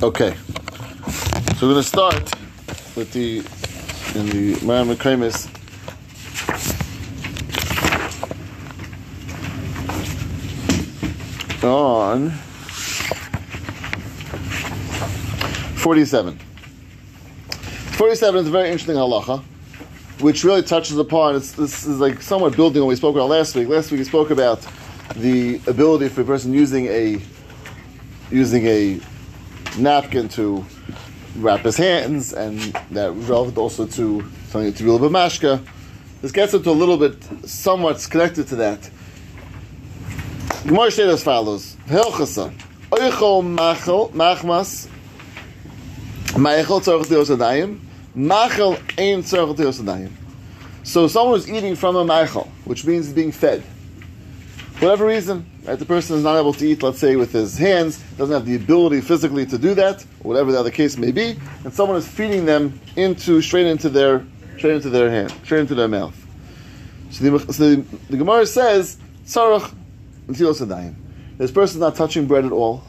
Okay, so we're going to start with the in the Maram Kremis. On 47. 47 is a very interesting halacha, which really touches upon, it's, this is like somewhat building on what we spoke about last week. Last week we spoke about the ability for a person using a using a napkin to wrap his hands, and that relevant also to something to be a little bit mashka. This gets into a little bit, somewhat connected to that. Gemara said as follows: Hilchasa, oichol machel machmas, ma'echol tzorach diosadayim, machel ein tzorach diosadayim. So someone who's eating from a ma'echel, which means being fed. Whatever reason, right, the person is not able to eat, let's say, with his hands, doesn't have the ability physically to do that, whatever the other case may be, and someone is feeding them into straight into their straight into their hand, straight into their mouth. So the, so the, the Gemara says, Sadayim. This person is not touching bread at all.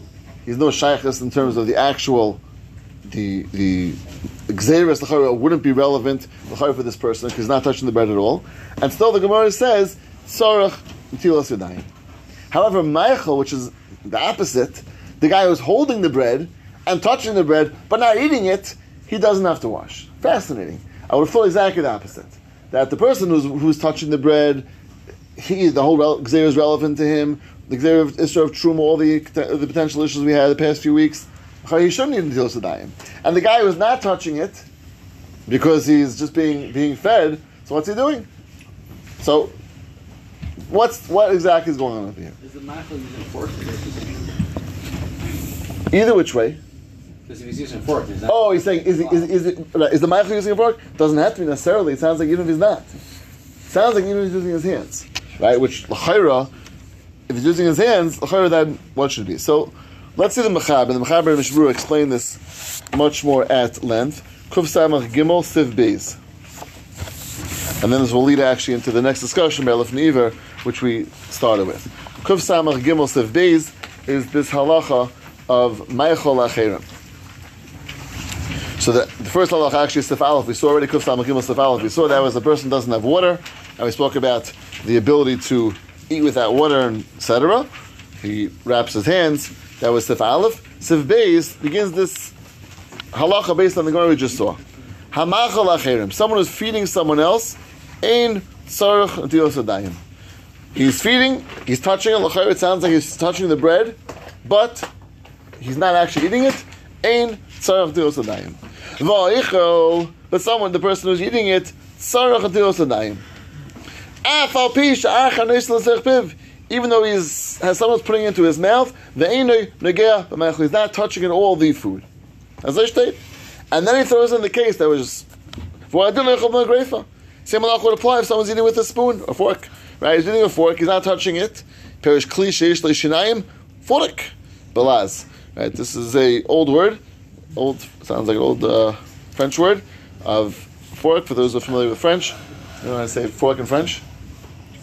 He's no shaykhis in terms of the actual, the the Xeris the wouldn't be relevant for this person because he's not touching the bread at all. And still the Gemara says, Tzarach Sadayim. However, Michael, which is the opposite, the guy who's holding the bread and touching the bread but not eating it, he doesn't have to wash. Fascinating. I would have thought exactly the opposite. That the person who's, who's touching the bread, he, the whole rel- is relevant to him. The Xer of Isra of Truma, all the, the potential issues we had the past few weeks, he shouldn't need Netilas Adayim. And the guy who's not touching it, because he's just being being fed, so what's he doing? So, what's what exactly is going on over here? Is the machel using a fork? Either which way. Because if he's using a fork. Oh, he's saying, is, is, is, it, is the Michael using a fork? Doesn't have to be necessarily. It sounds like even if he's not. Sounds like even if he's using his hands. Right? Which, l'chayra, if he's using his hands, l'chayra, then what should be? So, let's see the Mechaber. The Mechaber and Mishmuru explain this much more at length. Kuf Samach Gimel Siv Beis. And then this will lead actually into the next discussion, Melech Never, which we started with. Kuf Samach Gimel Siv Beis is this halacha of Mayachol Acherim. So the, the first halacha actually is Sif Aleph. We saw already Kuf Samach Gimel Sif Aleph. We saw that was the person doesn't have water, and we spoke about the ability to eat without water, and etc. He wraps his hands. That was Sif Aleph. Sif Beis begins this halacha based on the Gemara we just saw. Hamachal Acherim. Someone who's feeding someone else. Ein Tzarech Dios He's feeding, he's touching it. It sounds like he's touching the bread, but he's not actually eating it. Ein tzarach dios adayim. V'oichel, but someone, the person who's eating it, tzarach dios adayim. Af al pi sha'ach hanis l'sech piv. Even though he's has someone's putting it into his mouth, the. He's not touching it all the food. As I state, and then he throws in the case that was. Same halach would apply if someone's eating with a spoon or fork. Right? He's eating a fork. He's not touching it. Perish kli sheish le'shinayim fork. Belaz. Right? This is a old word. Old sounds like an old uh, French word of fork. For those who are familiar with French, you know how to say fork in French?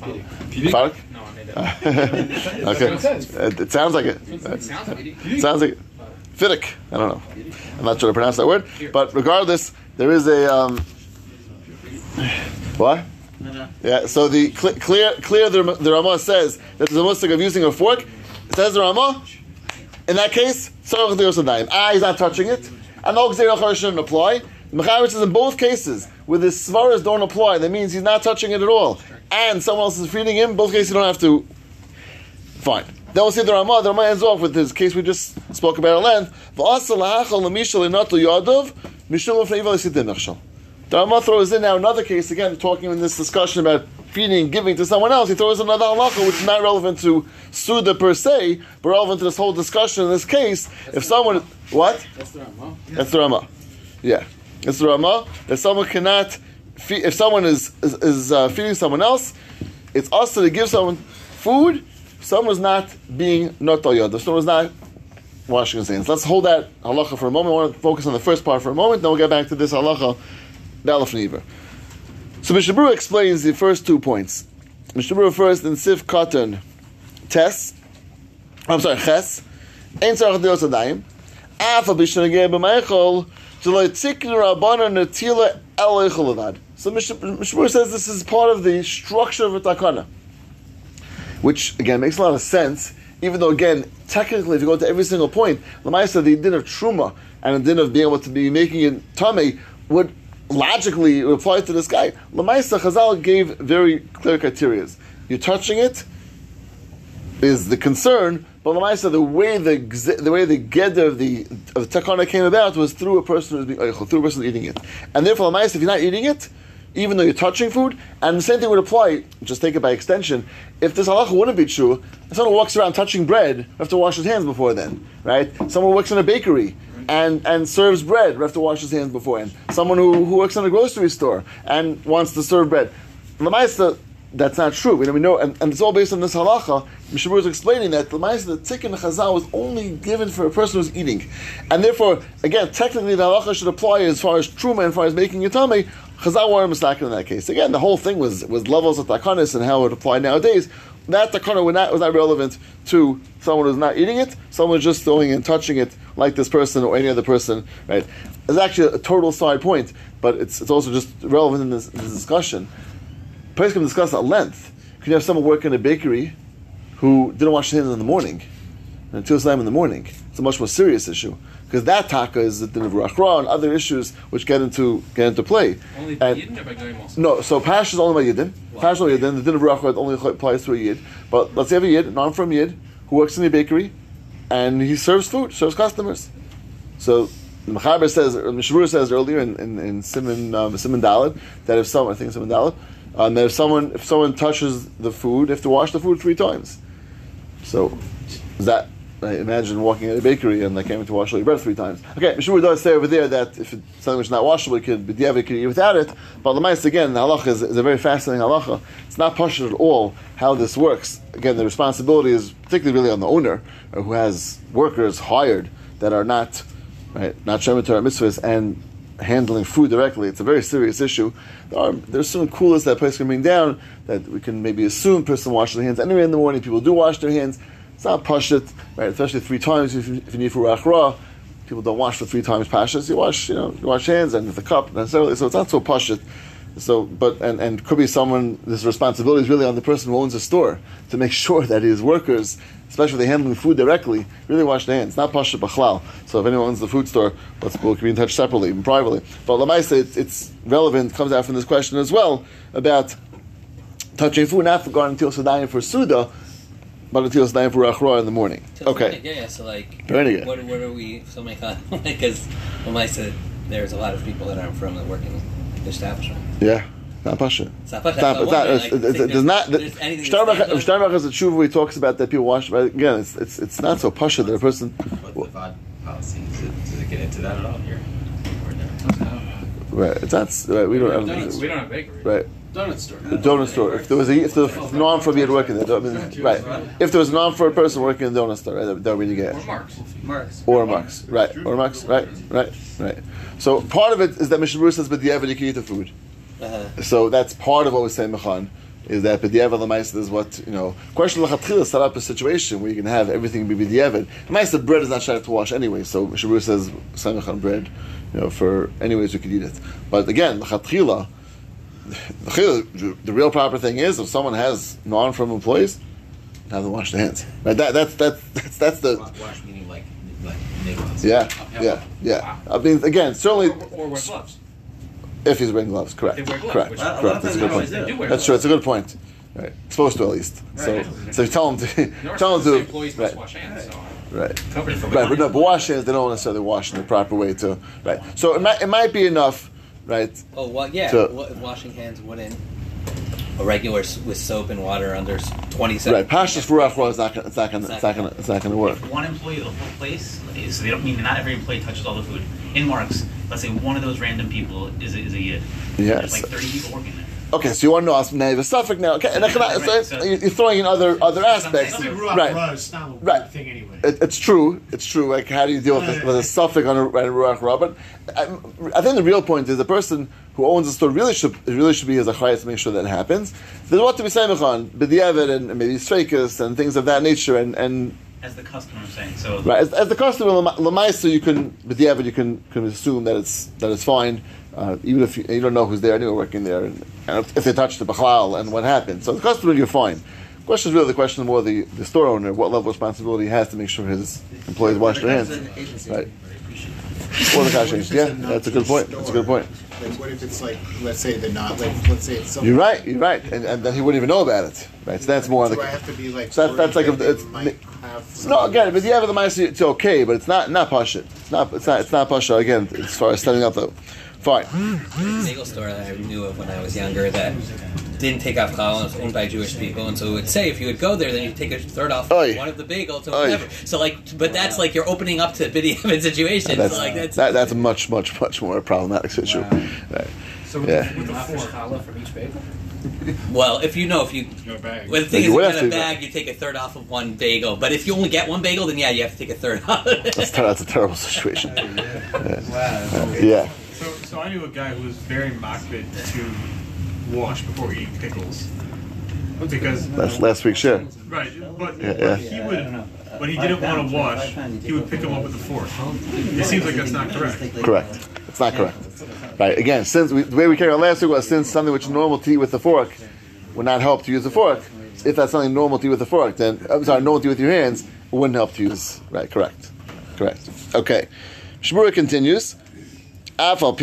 Fork. No, I made that. okay. It, it sounds like it. It sounds like it. It sounds like it. Fiddick. I don't know. I'm not sure to pronounce that word. But regardless, there is a um, what? Yeah. So the cl- clear, clear. The, the Ramah says that a mustic of using a fork. It says the Ramah. In that case. Ah, he's not touching it, and no gzeirach shouldn't apply. The Mechaber says in both cases, where the svaras don't apply, that means he's not touching it at all, and someone else is feeding him. Both cases, you don't have to. Fine. Then we'll see the Ramah. The Ramah ends off with his case we just spoke about at length. The Ramah throws in now another case again, talking in this discussion about feeding and giving to someone else. He throws in another halacha, which is not relevant to Suda per se, but relevant to this whole discussion in this case. if someone what? That's the Ramah. That's the Ramah. Yeah, it's the Ramah that someone cannot. Feed, if someone is is, is uh, feeding someone else, it's also to give someone food. If someone's not being not yod. If someone's not washing his hands. Let's hold that halacha for a moment. I want to focus on the first part for a moment. Then we'll get back to this halacha, the Never. So Mishabru explains the first two points. Mishabru first in Sif Cotton, Tes. I'm sorry, Ches. Ein tzarach dios adayim. Afa b'shenageh b'meichel Shaloi tzikin. So Mishmur says this is part of the structure of a takana, which again makes a lot of sense. Even though again, technically, if you go to every single point, Lamaisa the din of truma and the din of being able to be making it tummy would logically it applies to this guy. Lamaisa Chazal gave very clear criteria. You're touching it is the concern, but Lamaisa the way the the way the geder of the of the takana came about was through a person who's being through a person eating it, and therefore Lamaisa if you're not eating it even though you're touching food. And the same thing would apply, just take it by extension, if this halacha wouldn't be true, someone walks around touching bread, you have to wash his hands before then, right? Someone works in a bakery and, and serves bread, you have to wash his hands beforehand. Someone who, who works in a grocery store and wants to serve bread. Lamaisa, that's not true. We know, and, and it's all based on this halacha. Mishabur is explaining that the maista, the tikkun chazal was only given for a person who's eating, and therefore, again, technically the halacha should apply as far as truma and as far as making a tummy. Chazal were mistaken in that case. Again, the whole thing was was levels of takanis and how it applied nowadays. That takana was not, was not relevant to someone who's not eating it. Someone just going and touching it, like this person or any other person. Right? It's actually a total side point, but it's it's also just relevant in this, this discussion. Place can discuss at length. Can you have someone work in a bakery who didn't wash their hands in the morning, until Islam in the morning? It's a much more serious issue because that taka is the din of rachra and other issues which get into get into play. Only by Yidden or by Goyim also? No, so pash is only by yidden. Wow. Pash is only yidden. The din of rachra only applies to a yid. But let's say you have a yid, non from yid, who works in a bakery, and he serves food, serves customers. So the Mechaber says, or Mishmur says earlier in in, in Simon um, Simon Dalet that if someone, I think Simon Dalet, um, that if someone if someone touches the food, they have to wash the food three times. So is that imagine walking in a bakery and like came to wash all your bread three times. Okay, Mishmur does say over there that if something which is not washable, it could be could eat without it. But the mice again, the halacha is, is a very fascinating halacha. It's not pashut at all how this works. Again, the responsibility is particularly really on the owner or who has workers hired that are not right, not shemet Torah mitzvahs and handling food directly. It's a very serious issue. There are, there's certain coolest that place can bring down that we can maybe assume person washes their hands anyway in the morning. People do wash their hands. It's not pashut, right? Especially three times if you, if you need for rachra. People don't wash for three times pashas. You wash, you know, you wash hands and the cup necessarily. So it's not so pashut. So, but and, and could be someone. This responsibility is really on the person who owns a store to make sure that his workers, especially handling food directly, really wash their hands. Not pasha b'chlal. So if anyone owns the food store, let's we'll be in touch separately, even privately. But lamaisa, it's, it's relevant. Comes out from this question as well about touching food not until sadayim for suda, but until sadayim for achra in the morning. So Okay. Yeah, yeah, so like, Very good. what, what are we, so many, because when I said there's a lot of people that aren't from that work in the establishment. Yeah. Not pasha. It's not, but It's not, it's not, it's, it's, it's there's anything Sternbuch, has a tshuva where he talks about that people wash, but again, it's, it's, it's not so pasha that a person, What the VOD policy, does it, does it get into that at all here? Or no? right, it's not, right, we don't have, Donuts, we don't have bakery. right, Donut store. the donut store, if there was a, if the non for me working there, I mean, right, if there was a non for a person working in the donut store, right, that, that would be Or get. Marks. Marks. Or Max, right, or Max, right, right, right. So part of it is that Mishnah says, but the you can eat the food. Uh, So that's part of what we say Mechan, is that B'diavad L'maisa is what, you know, question L'chatchila set up a situation where you can have everything be B'diavad. L'maisa bread is not shaykh to wash anyway, so Shabur says, Samechan bread, you know, for anyways we could eat it. But again, L'chatchila, the, the real proper thing is if someone has non from employees, have them wash their hands. Right? That, that's, that's, that's, that's the, Wash meaning like, like niggas. yeah, yeah, yeah. I mean, again, certainly, Or, or wear gloves. if he's wearing gloves, correct. They wear gloves, correct, which- Well, a lot correct. of That's a good point. they They That's true. It's a good point. Right. Supposed to at least. So, Right. so you tell them to tell them to employees right, wash hands. So right, covered from right. But no, but wash hands they don't necessarily wash in the proper way to right. So it might it might be enough, right? oh, well, yeah, So- wa- washing hands wouldn't, a regular s- with soap and water under s- 20 Right. seconds. Pashas for Achra is not gonna it's not gonna it's not gonna it's not gonna work. If one employee of the whole place, so they don't mean not every employee touches all the food. In Marks, let's say one of those random people is a, is a yid. Yes. There's like 30 people working there. Okay, so you want to us now Suffolk now? Okay, and I so so- you're throwing in other other aspects, right? Ra is not a Right. right. thing anyway. It, it's true. It's true. Like, how do you deal with, a, with a suffix on a, on a ruach ra? But I, I think the real point is the person who owns the store really should really should be as a chayes to make sure that happens. There's what to be saying on b'diavad and maybe streikus and things of that nature, and and as the customer, I'm saying. So Right, as, as the customer lemaisa, you can, but you can can assume that it's that it's fine, uh, even if you, you don't know who's there anyway working there, and, and if, if they touch the bachlal and what happened. So the customer, you're fine. The Question is really the question more the, the store owner, what level of responsibility he has to make sure his employees wash their hands. Right. Or the cash. Yeah, that's a good point. That's a good point. Like, what if it's like, let's say they're not, like, let's say it's something. You're right. You're right, and, and then he wouldn't even know about it. Right. So that's more Do the. I have to be like, So that's- that's like that it's- have No, again, but yeah, with the mice, it's okay, but it's not not pasha. It's not. It's not. It's not pasha. Again, as far as setting up the. Fine. bagel store that I knew of when I was younger that didn't take off challah and was owned by Jewish people, and so it would say if you would go there, then you take a third off Oy. one of the bagels or Oy. whatever. So like, but that's like you're opening up to Biddy Evans situation. That's so like that's that, that's a much much much more problematic situation. Right. So with, Yeah. the, with the four challah from each bagel? well, if you know if you. Your bag. Well, the thing You is, would if you get a bag, you take a third off of one bagel. But if you only get one bagel, then yeah, you have to take a third off. That's, ter- that's a terrible situation. Wow. Yeah. So, so I knew a guy who was very makbid to wash before eating pickles. Because That's last week's share. right, but Yeah, yeah. he would when he didn't want to wash, he would pick them up with a fork. It seems like that's not correct. Correct. It's not correct. Right. Again, since we, the way we carried on last week was since something which is normal to eat with the fork would not help to use a fork. If that's something normal to eat with a fork, then I'm sorry, normal to eat with your hands, it wouldn't help to use. Right. Correct. Correct. Okay. Shmura continues. Afal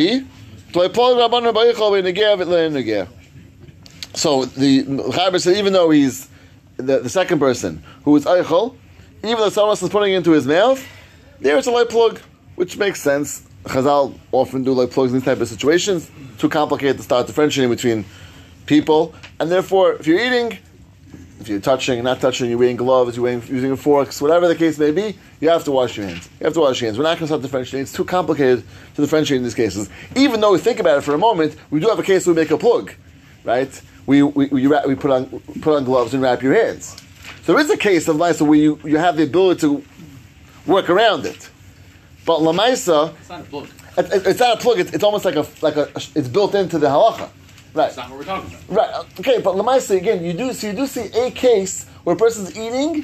So the Chaber said, even though he's the, the second person who is Eichel, even though someone else is putting it into his mouth, there it's a light plug, which makes sense. Chazal often do light plugs in these type of situations. Too complicated to start differentiating between people, and therefore, if you're eating, if you're touching, and not touching, you're wearing gloves, you're wearing, using forks, whatever the case may be, you have to wash your hands. You have to wash your hands. We're not going to start differentiating. It's too complicated to differentiate in these cases. Even though we think about it for a moment, we do have a case where we make a plug, right? We, we, we, wrap, we put, on, put on gloves and wrap your hands. So there is a case of Lamaisa where you, you have the ability to work around it. But Lamaisa, It's not a plug. it- it- it's not a plug, it's, it's almost like a, like a, it's built into the halacha. Right. That's not what we're talking about. Right. Okay, but Lamaisa again, you do so you do see a case where a person's eating,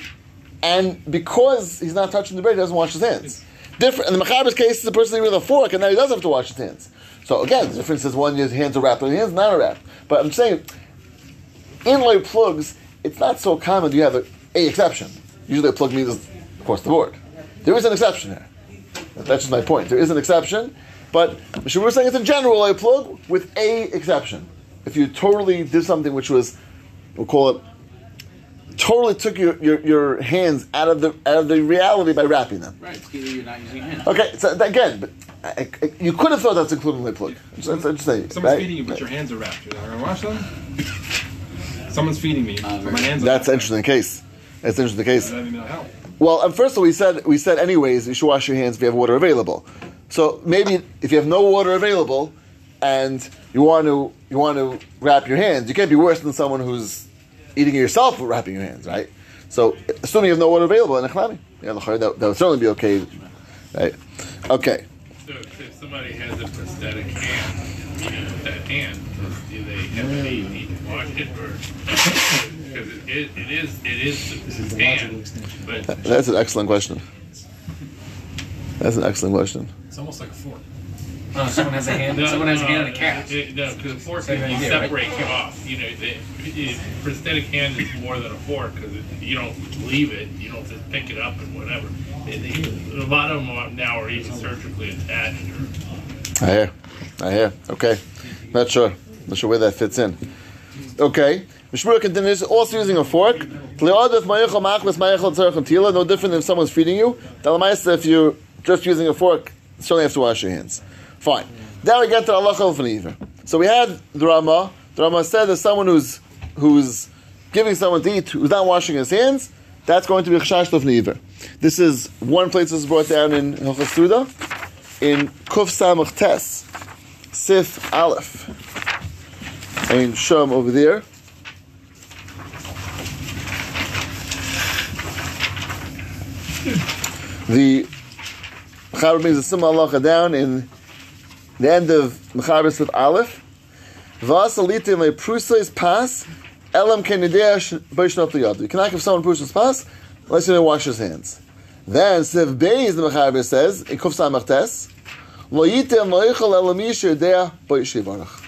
and because he's not touching the bread, he doesn't wash his hands. Different. In the Machaber's case, the person eating with a fork, and now he does have to wash his hands. So again, the difference is one his hands are wrapped, and his hands not wrapped. But I'm saying, inlay plugs, it's not so common. You have a, a exception. Usually, a plug means across the board. There is an exception here. That's just my point. There is an exception, but we're saying it's in general a plug with a exception. If you totally did something which was, we'll call it, totally took your, your, your hands out of the out of the reality by wrapping them. Right. It's either you're not using hands. Okay, so again, but I, I, you could have thought that's including the plug. I'm just, just saying. Someone's right? feeding you, but your hands are wrapped. You're not gonna wash them. Someone's feeding me, but my hands. That's are an interesting case. That's an interesting case. That doesn't even help. Well, um, first of all, we said we said anyways you should wash your hands if you have water available. So maybe if you have no water available and you want to you want to wrap your hands, you can't be worse than someone who's eating it yourself with wrapping your hands, right? So assuming you have no water available in a chlami, yeah, that, that would certainly be okay, right? Okay. So if somebody has a prosthetic hand, eating with that hand, do they have any need to wash it or? Because it, it, it is, it is his hand, but That's an excellent question. That's an excellent question. It's almost like a fork. Oh, someone has a hand. No, someone has a hand in a cast. it- No, because a fork Same you idea, right? separate you off. You know, the, the prosthetic hand is more than a fork because you don't leave it. You don't just pick it up and whatever. It- it- a lot of them are, now are even surgically attached. Or, I hear. I hear. Okay. Not sure. Not sure where that fits in. Okay. Mishmur continues, also using a fork. No different if someone's feeding you. Dalamaisa, if you're just using a fork, you certainly have to wash your hands. Fine. Now we get to Allah Khalfaniva. So we had the Rama. The Rama said that someone who's who's giving someone to eat who's not washing his hands, that's going to be Chashash Lefniva. This is one place that's brought down in Hilchas Suda in Kuf Samach Tes, Sif Aleph. And Shum over there. The Mechaber brings a similar halacha down in the end of Mechaber Sif Aleph. Vas alitim le prusais elam kenidea b'shnot liyad. You cannot give someone prusais pas unless you're wash his hands. Then Siv Beis the Mechaber says in Kuf Samach Tes, Lo yitem lo elamisha yedea bo yishivarach.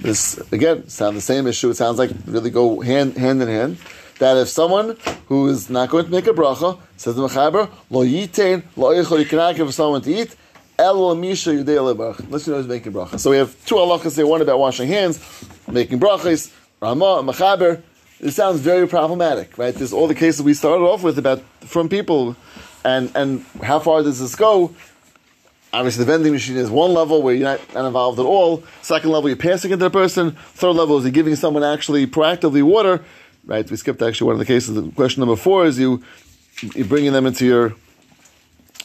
This again sound the same issue. It sounds like really go hand hand in hand. That if someone who is not going to make a bracha says the mechaber lo yitain lo yichol, you cannot give someone to eat. El misha yudei lebarach. Unless you know he's making bracha. So we have two halachas here. One about washing hands, making brachas. Rama Machaber. It sounds very problematic, right? There's all the cases we started off with about from people, and and how far does this go? Obviously, the vending machine is one level where you're not, not involved at all. Second level, you're passing it to the person. Third level is you're giving someone actually proactively water. Right? We skipped actually one of the cases. Question number four is you you're bringing them into your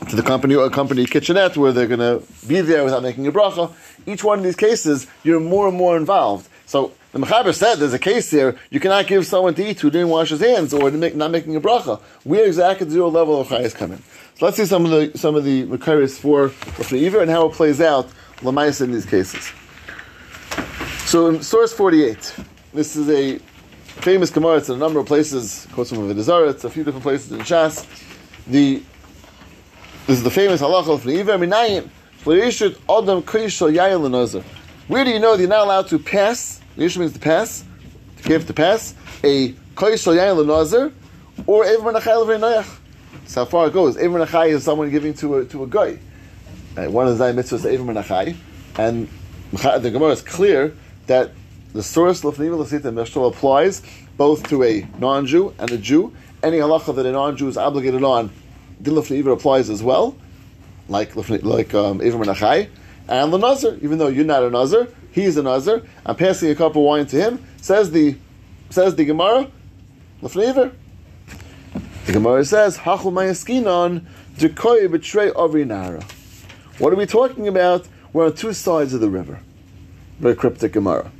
to the company or company kitchenette where they're going to be there without making a bracha. Each one of these cases, you're more and more involved. So the Mechaber said there's a case here, you cannot give someone to eat who didn't wash his hands or not making a bracha. We're exactly at zero level of chayas coming. So let's see some of the some of the Mekaris for Rosh and how it plays out Lamaisa in these cases. So in source 48, this is a famous Gemara. It's in a number of places. Quotes from Avodah Zarah. It's a few different places in Shas. The this is the famous halacha of Neiver Minayin. Flirishut Adam Krishal Yael Lenozar. Where do you know that you're not allowed to pass? Yishu means to pass, to give to pass a Krishal Yael Lenozar or Ever Menachai Levinayach. That's how far it goes. Ever Menachai is someone giving to a to a guy. Uh, one of the Zayim mitzvahs is Menachai, and the Gemara is clear that the source Lefniva Lasita Meshtal applies both to a non-Jew and a Jew. Any halacha that a non-Jew is obligated on, Din Lefniva applies as well, like like um, Menachai. And the Nazir, even though you're not a Nazir, he's a Nazir. I'm passing a cup of wine to him. Says the says the Gemara, Lefniva. The Gemara says, Hachul Mayaskinon, Dekoy betray Avrinara. What are we talking about? We're on two sides of the river. Very cryptic Gemara.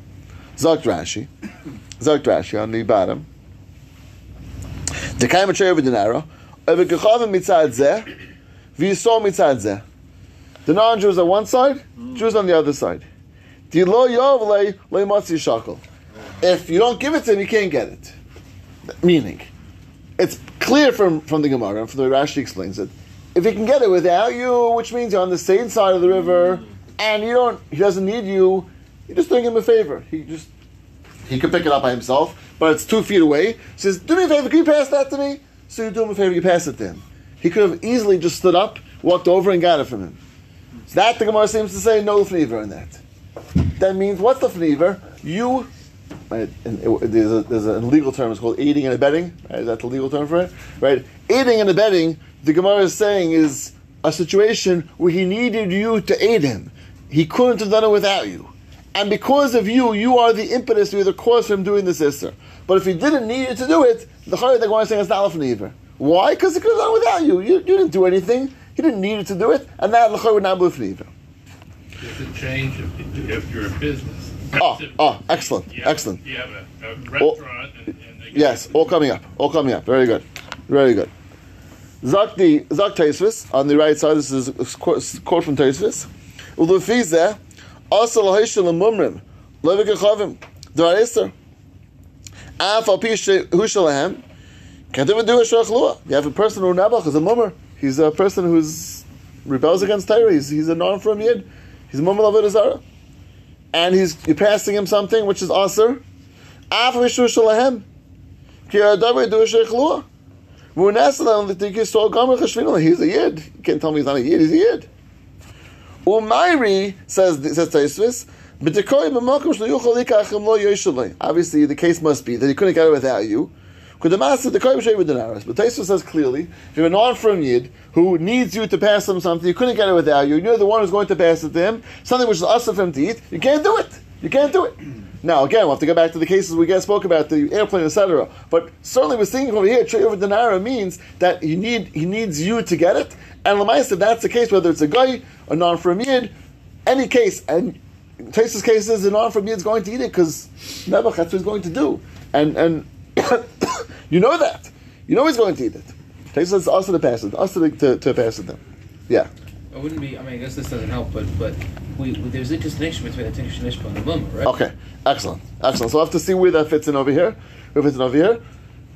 Zakt Rashi. Zakt Rashi on the bottom. Dekoy betray Avrinara. The non-Jews on one side, Jews on the other side. If you don't give it to him, you can't get it. Meaning, it's clear from, from the Gemara and from the way Rashi explains it. If he can get it without you, which means you're on the same side of the river, and you don't, he doesn't need you, you're just doing him a favor. He just he could pick it up by himself, but it's two feet away. He says, "Do me a favor, can you pass that to me?" So you do him a favor, you pass it to him. He could have easily just stood up, walked over, and got it from him. So that the Gemara seems to say no fnever in that. That means what's the fnever? You Right? There's, a, there's a legal term. It's called aiding and abetting. Right? Is that the legal term for it? Right? Aiding and abetting. The Gemara is saying is a situation where he needed you to aid him. He couldn't have done it without you, and because of you, you are the impetus, you're the cause for him doing this sister. But if he didn't need you to do it, the Chayy the Gemara is saying it's not either. Why? Because he could have done without you. you. You didn't do anything. He didn't need you to do it, and that the would not be either. It's it change if, if you're a business. Oh, oh, excellent, You have- excellent. You have a, a restaurant and, and Yes, all coming up. All coming up. Very good. Very good. Zak the Zak Taisvis on the right side. This is a quote from Taisvis. Ulufize also lahishel mumrim levik There iser. Af al hushalahem. Can't even do a shachlua. You have a person who nabach is a mummer. He's a person who's rebels against Torah. He's, he's a non from yid. He's a mummer of Zara. And he's you're passing him something which is aser. Af mishu shalahem. Ki adav do a shachlua. He's a yid. You can't tell me he's not a yid. He's a yid. Umayri says says Taisvis. Obviously, the case must be that he couldn't get it without you. Could the master the koyim with the But Taisvis says clearly, if you're a non-firm yid who needs you to pass him something, you couldn't get it without you. You're the one who's going to pass it to him. Something which is awesome for him to eat. You can't do it. You can't do it. Now, again, we'll have to go back to the cases we guys spoke about, the airplane, etc. But certainly we're seeing over here, Trey over Denara means that he need he needs you to get it. And Lamais, if that's the case, whether it's a guy, a non-from yid, any case, and Tais's case is a non-from yid is going to eat it because Nebuch, that's what going to do. And and you know that. You know he's going to eat it. Tais says also to pass it, also to, to, pass it then. Yeah. It wouldn't be. I mean, I guess this doesn't help, but but we, we there's a distinction between the Nishpa and the Mumma, right? Okay, excellent, excellent. So we'll have to see where that fits in over here. Where fits in over here.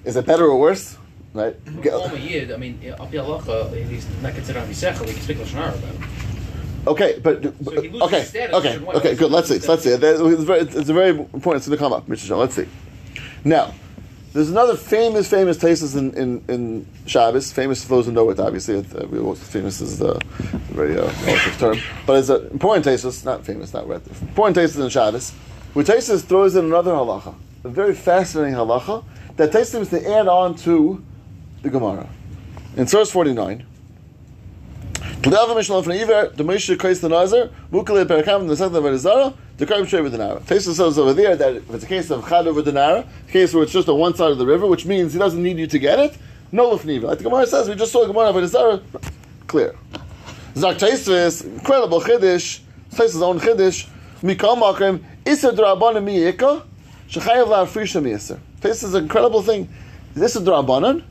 Is it better or worse? right? Yid, I mean, up he's not considered on Misechel, he can speak Lashon about it. Okay, but So he loses okay, status okay, okay, good. Let's see. Let's see. It's, very, it's a very important thing to come up, Mr. Shah. Let's see. Now, there's another famous, famous thesis in, in, in Shabbos. Famous for those who know it, obviously. It, uh, famous is the very uh, relative term, but it's an important thesis. Not famous, not relative. Important thesis in Shabbos. Where thesis throws in another halacha, a very fascinating halacha that thesis seems to add on to the Gemara. In source 49. Kedava Mishnah from Iver, the Moshe Kreis the Nazar, Mukale Perakam, the Second of Arizara, the Karim with the Nara. Tesa says over there that if it's a case of Chad over the Nara, a case where it's just on one side of the river, which means he doesn't need you to get it, no Lefniva. Like the Gemara says, we just saw Gemara of Arizara, clear. Zak Taisvis, incredible Chiddish, Taisvis own Chiddish, Mikal Makrim, Isser Drabanan Miyika, Shechayev La. Taisvis is an incredible thing. This is Drabanan,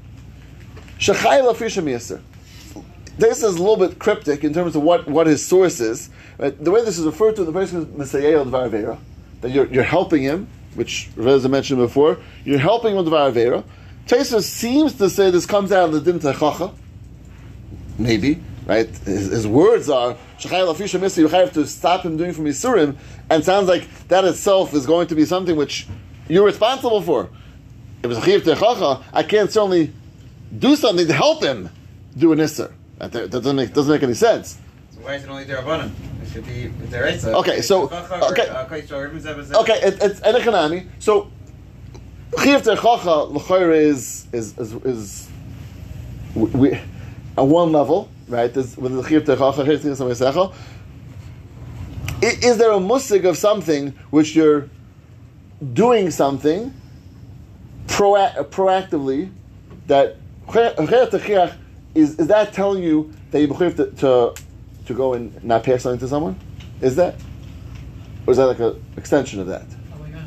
Shechayev La Afrisha Miyaser this is a little bit cryptic in terms of what, what his source is. Right? The way this is referred to, in the person is Messiah Dvaravera, that you're, you're helping him, which Reza mentioned before, you're helping him with Dvaravera. Taser seems to say this comes out of the Din Techacha, maybe, right? His, his words are, you have to stop him doing from Yisurim, and sounds like that itself is going to be something which you're responsible for. If it's a Chiv Techacha, I can't certainly do something to help him do an Isser. That, that doesn't make, doesn't make any sense. So why is it only Derabanan? It should be Deraisa. Okay, so- okay. Okay, it, it's an. So, Chiv Techacha, L'choire is, is, is, is we, on one level, right? With the Chiv Techacha, Chiv Techacha, is there a musig of something which you're doing something proa- proactively that is, is that telling you that you believe to, to to go and not pass something to someone? Is that? Or is that like an extension of that? Probably not.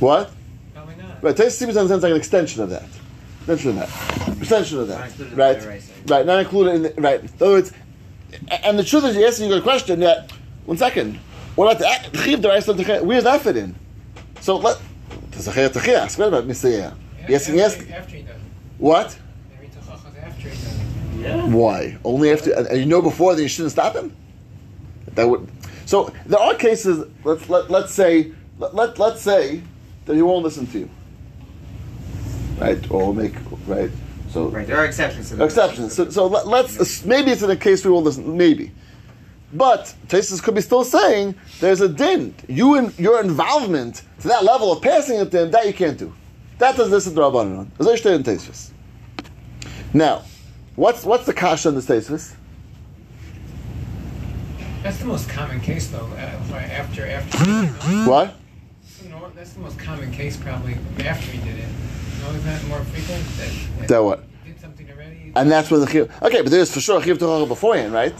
What? Probably not. Right, Taste seems sounds like an extension of that. Extension of that. Extension of that. Right. Right, not included in the, right. In other words, and the truth is you're asking a good question that, one second, what about the Chiv Deraisa Where's that fit in? So let, a Chayat Techias, what about Messiah? Yes, yes. Does. What? It. Why? Only after, and you know before that you shouldn't stop him? That would, so there are cases, let's, let, let's say, let, let, let's say that he won't listen to you. Right? Or make, right? So, Right, there are exceptions to that. exceptions. So, so let, us uh, maybe it's in a case we will listen. Maybe, but Tesis could be still saying there's a din. You and your involvement to that level of passing it to him that you can't do. That does this in Rabbanon. As I in Tesis. Now, what's what's the kasha in the Tesis? That's the most common case, though. Uh, after after. no, What? no, that's the most common case, probably after he did it. No, is that more frequent? That, that That what? Did something already. And that's when the chiv. Okay, but there's for sure a chiv tochacha beforehand, right?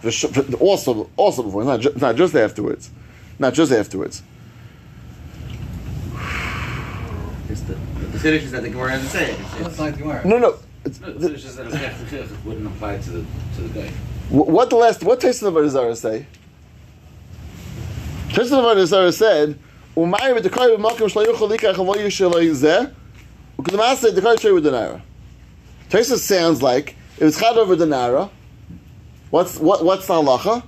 For sure, for- also, also before, not, ju- not just afterwards, not just afterwards. It's the, the Chiddush is that the Gemara doesn't say it. It's, It's it's, like Gemara. No, no. It's, the, it's just that it's half it wouldn't apply to the to the guy. wh- what the last? What Taste of Arizara say? Taste of Arizara said, "Umayim v'dekai v'malkim shlo yuchol likach v'lo yishalei zeh, u'k'demasa dekai shay v'denara." Taste sounds like if it's chad over denara. What's what? What's the halacha?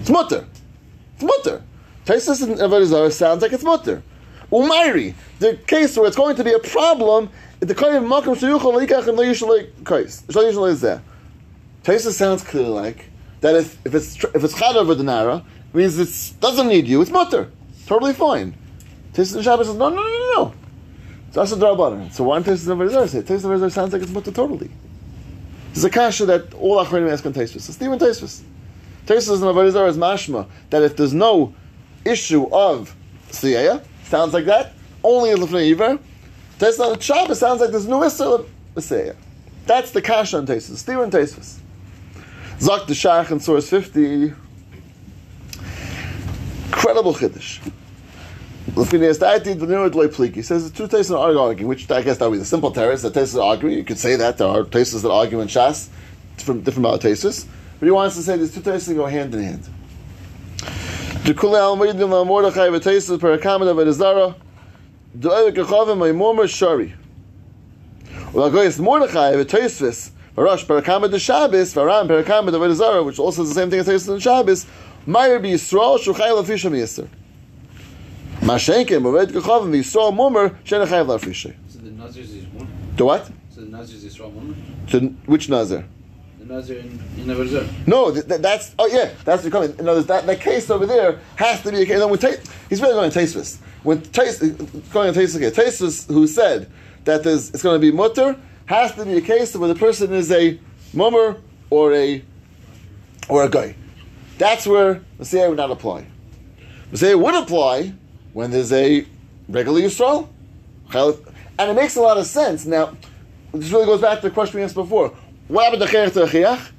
It's mutter. It's mutter. Taisus in Avodah sounds like it's mutter. Umayri, the case where it's going to be a problem, the koyin makom sheyuchol leikach and leishalei kais. Leishalei is there. Taisus sounds clearly like that if, if it's if it's chad over the nara, means it doesn't need you. It's mutter, totally fine. Taisus in Shabbos says no, no, no, no. So that's a drabanan. So why Taisus in Avodah say Taisus in Avodah sounds like it's mutter totally. There's a kasha that all achronim ask on Taisus. So Stephen Taisus. Taisus in Avodah is mashma that if there's no issue of siyaya, sounds like that. Only in lefnei iver. Taisus on Shabbos sounds like there's no issue of siyaya. That's the kasha on Taisus. Stephen Taisus. Zak the Shach in source fifty. Incredible chiddush. Lefinias Daiti Denu Loy Pliki. He says the two Taisus are arguing, which I guess that would be the simple terrace that Taisus are arguing. You could say that there are Taisus that argue in Shas, from different of Taisus. But he wants to say these two Taisus go hand in hand. Dekule Almidim La Mordechai v'Taisus per Akamed of Edizara. Do'evik Echavim Maimormer Shari. Well, Goyes Mordechai, V'Toisvis, Varosh, Parakama de Shabbos, Varam, Parakama de Vedazara, which also is the same thing as Toisvis and Shabbos, Meyer be Yisrael, Shuchai Lafisha Miyaster. Mashenkin, Mored Gechavim, Yisrael Mummer, Shenachai Lafisha. So the Nazir's is one. The what? So the Nazir's is Israel woman. To which Nazir? No, th- th- that's oh yeah, that's the coming. No, that that case over there has to be a case. No, when Ta- he's really going to Taisvis. When Tais uh, going to Taisvis, Taisvis who said that there's it's going to be mutter has to be a case where the person is a mummer or a or a guy. That's where Messiah would not apply. Messiah would apply when there's a regular Yisrael, and it makes a lot of sense. Now, this really goes back to the question we asked before. What happened to Cherech to Achiach?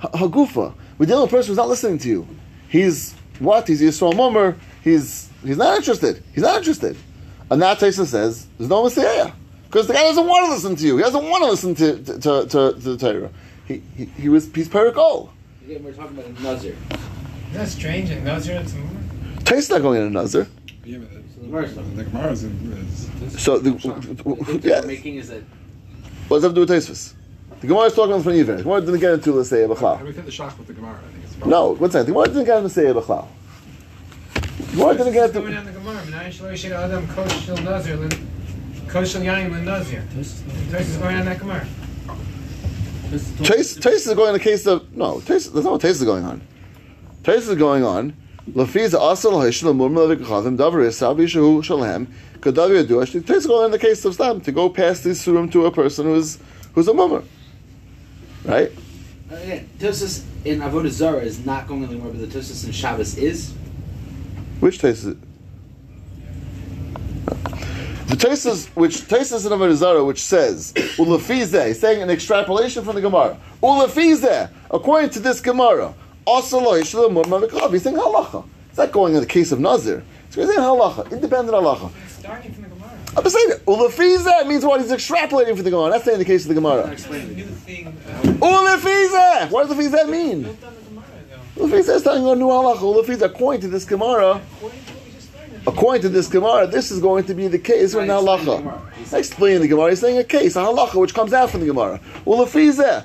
Hagufa. We're dealing with a person who's not listening to you. He's what? He's a Yisrael mummer. He's he's not interested. He's not interested. And that Taisa says there's no Messiah because the guy doesn't want to listen to you. He doesn't want to listen to to, to, to, to the Torah. He, he, he was he's perikol. Again, we're talking about a Nazir. Isn't that strange? And Nazir and some Taisa's not going in a Nazir. Yeah, but So the Gemara's the Gemara's is. So the, The point yeah, making is that what does that have to do with Taisvis? The Gemara is talking on the front of The Gemara didn't get into let's say And Bachlal. we fit the shock with the Gemara. I think it's No, one second. The Gemara didn't get into say Bachlal. The Gemara didn't get Going into. on the Gemara, Menayin Adam Kosh Nazir, Lin- Yain Nazir. Tosis is going on that Gemara. Taste, taste is going in the case of no. Taste, there's no taste is going on. Taste is going on. Lafiz asal ha'ishel murmur levikachavim davar yisav yishu shalem kadav yadu. Taste is going on in the case of stam to go past this surim to a person who's who's a mummer, right? uh, again, Tosis in Avodah Zarah is not going in the Gemara, but the Tosis in Shabbos is. Which taste is it? The Tosas, which Tosas in Avodah Zarah, which says ulafizeh, he's saying an extrapolation from the Gemara. Ulafizeh, according to this Gemara, asaloi shalom mavikav. He's saying halacha. It's not going in the case of Nazir. It's going in halacha, independent halacha. Starting from the Gemara. I'm saying ulafizeh means what? He's extrapolating from the Gemara. That's not in the case of the Not Gemara. explaining New it. thing. uh, What does ulafizeh mean? Built on the Gemara, though. Ulafizeh is telling you a new halacha. Ulafizeh, according to this Gemara. According to what we just learned. According to this Gemara, this is going to be the case when Right, explain the halacha. Gemara. He's- He's not explaining the Gemara. He's saying a case, a halacha, which comes out from the Gemara. Well, if he's there,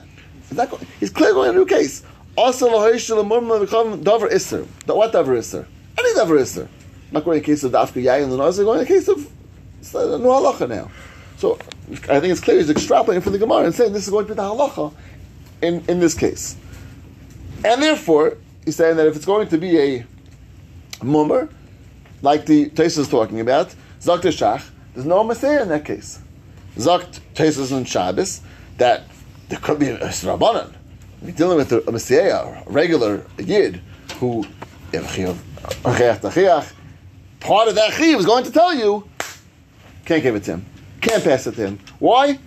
he's, not clearly going a new case. Also, lahoishel amum levikam davar iser. The- What davar iser? Any davar iser. Not going in the case of dafka yayin lenazir. Going in the case of it's a new halacha now. So I think it's clear he's extrapolating from the Gemara and saying this is going to be the halacha in in this case. And therefore, he's saying that if it's going to be a mummer, like the Taisa is talking about, Zakt Shach, there's no Messiah in that case. Zakt Taisa and Shabbos, that there could be a Rabbanan. We're dealing with a, a Messiah, a regular Yid, who, part of that Chiv is going to tell you, can't give it to him, can't pass it to him. Why?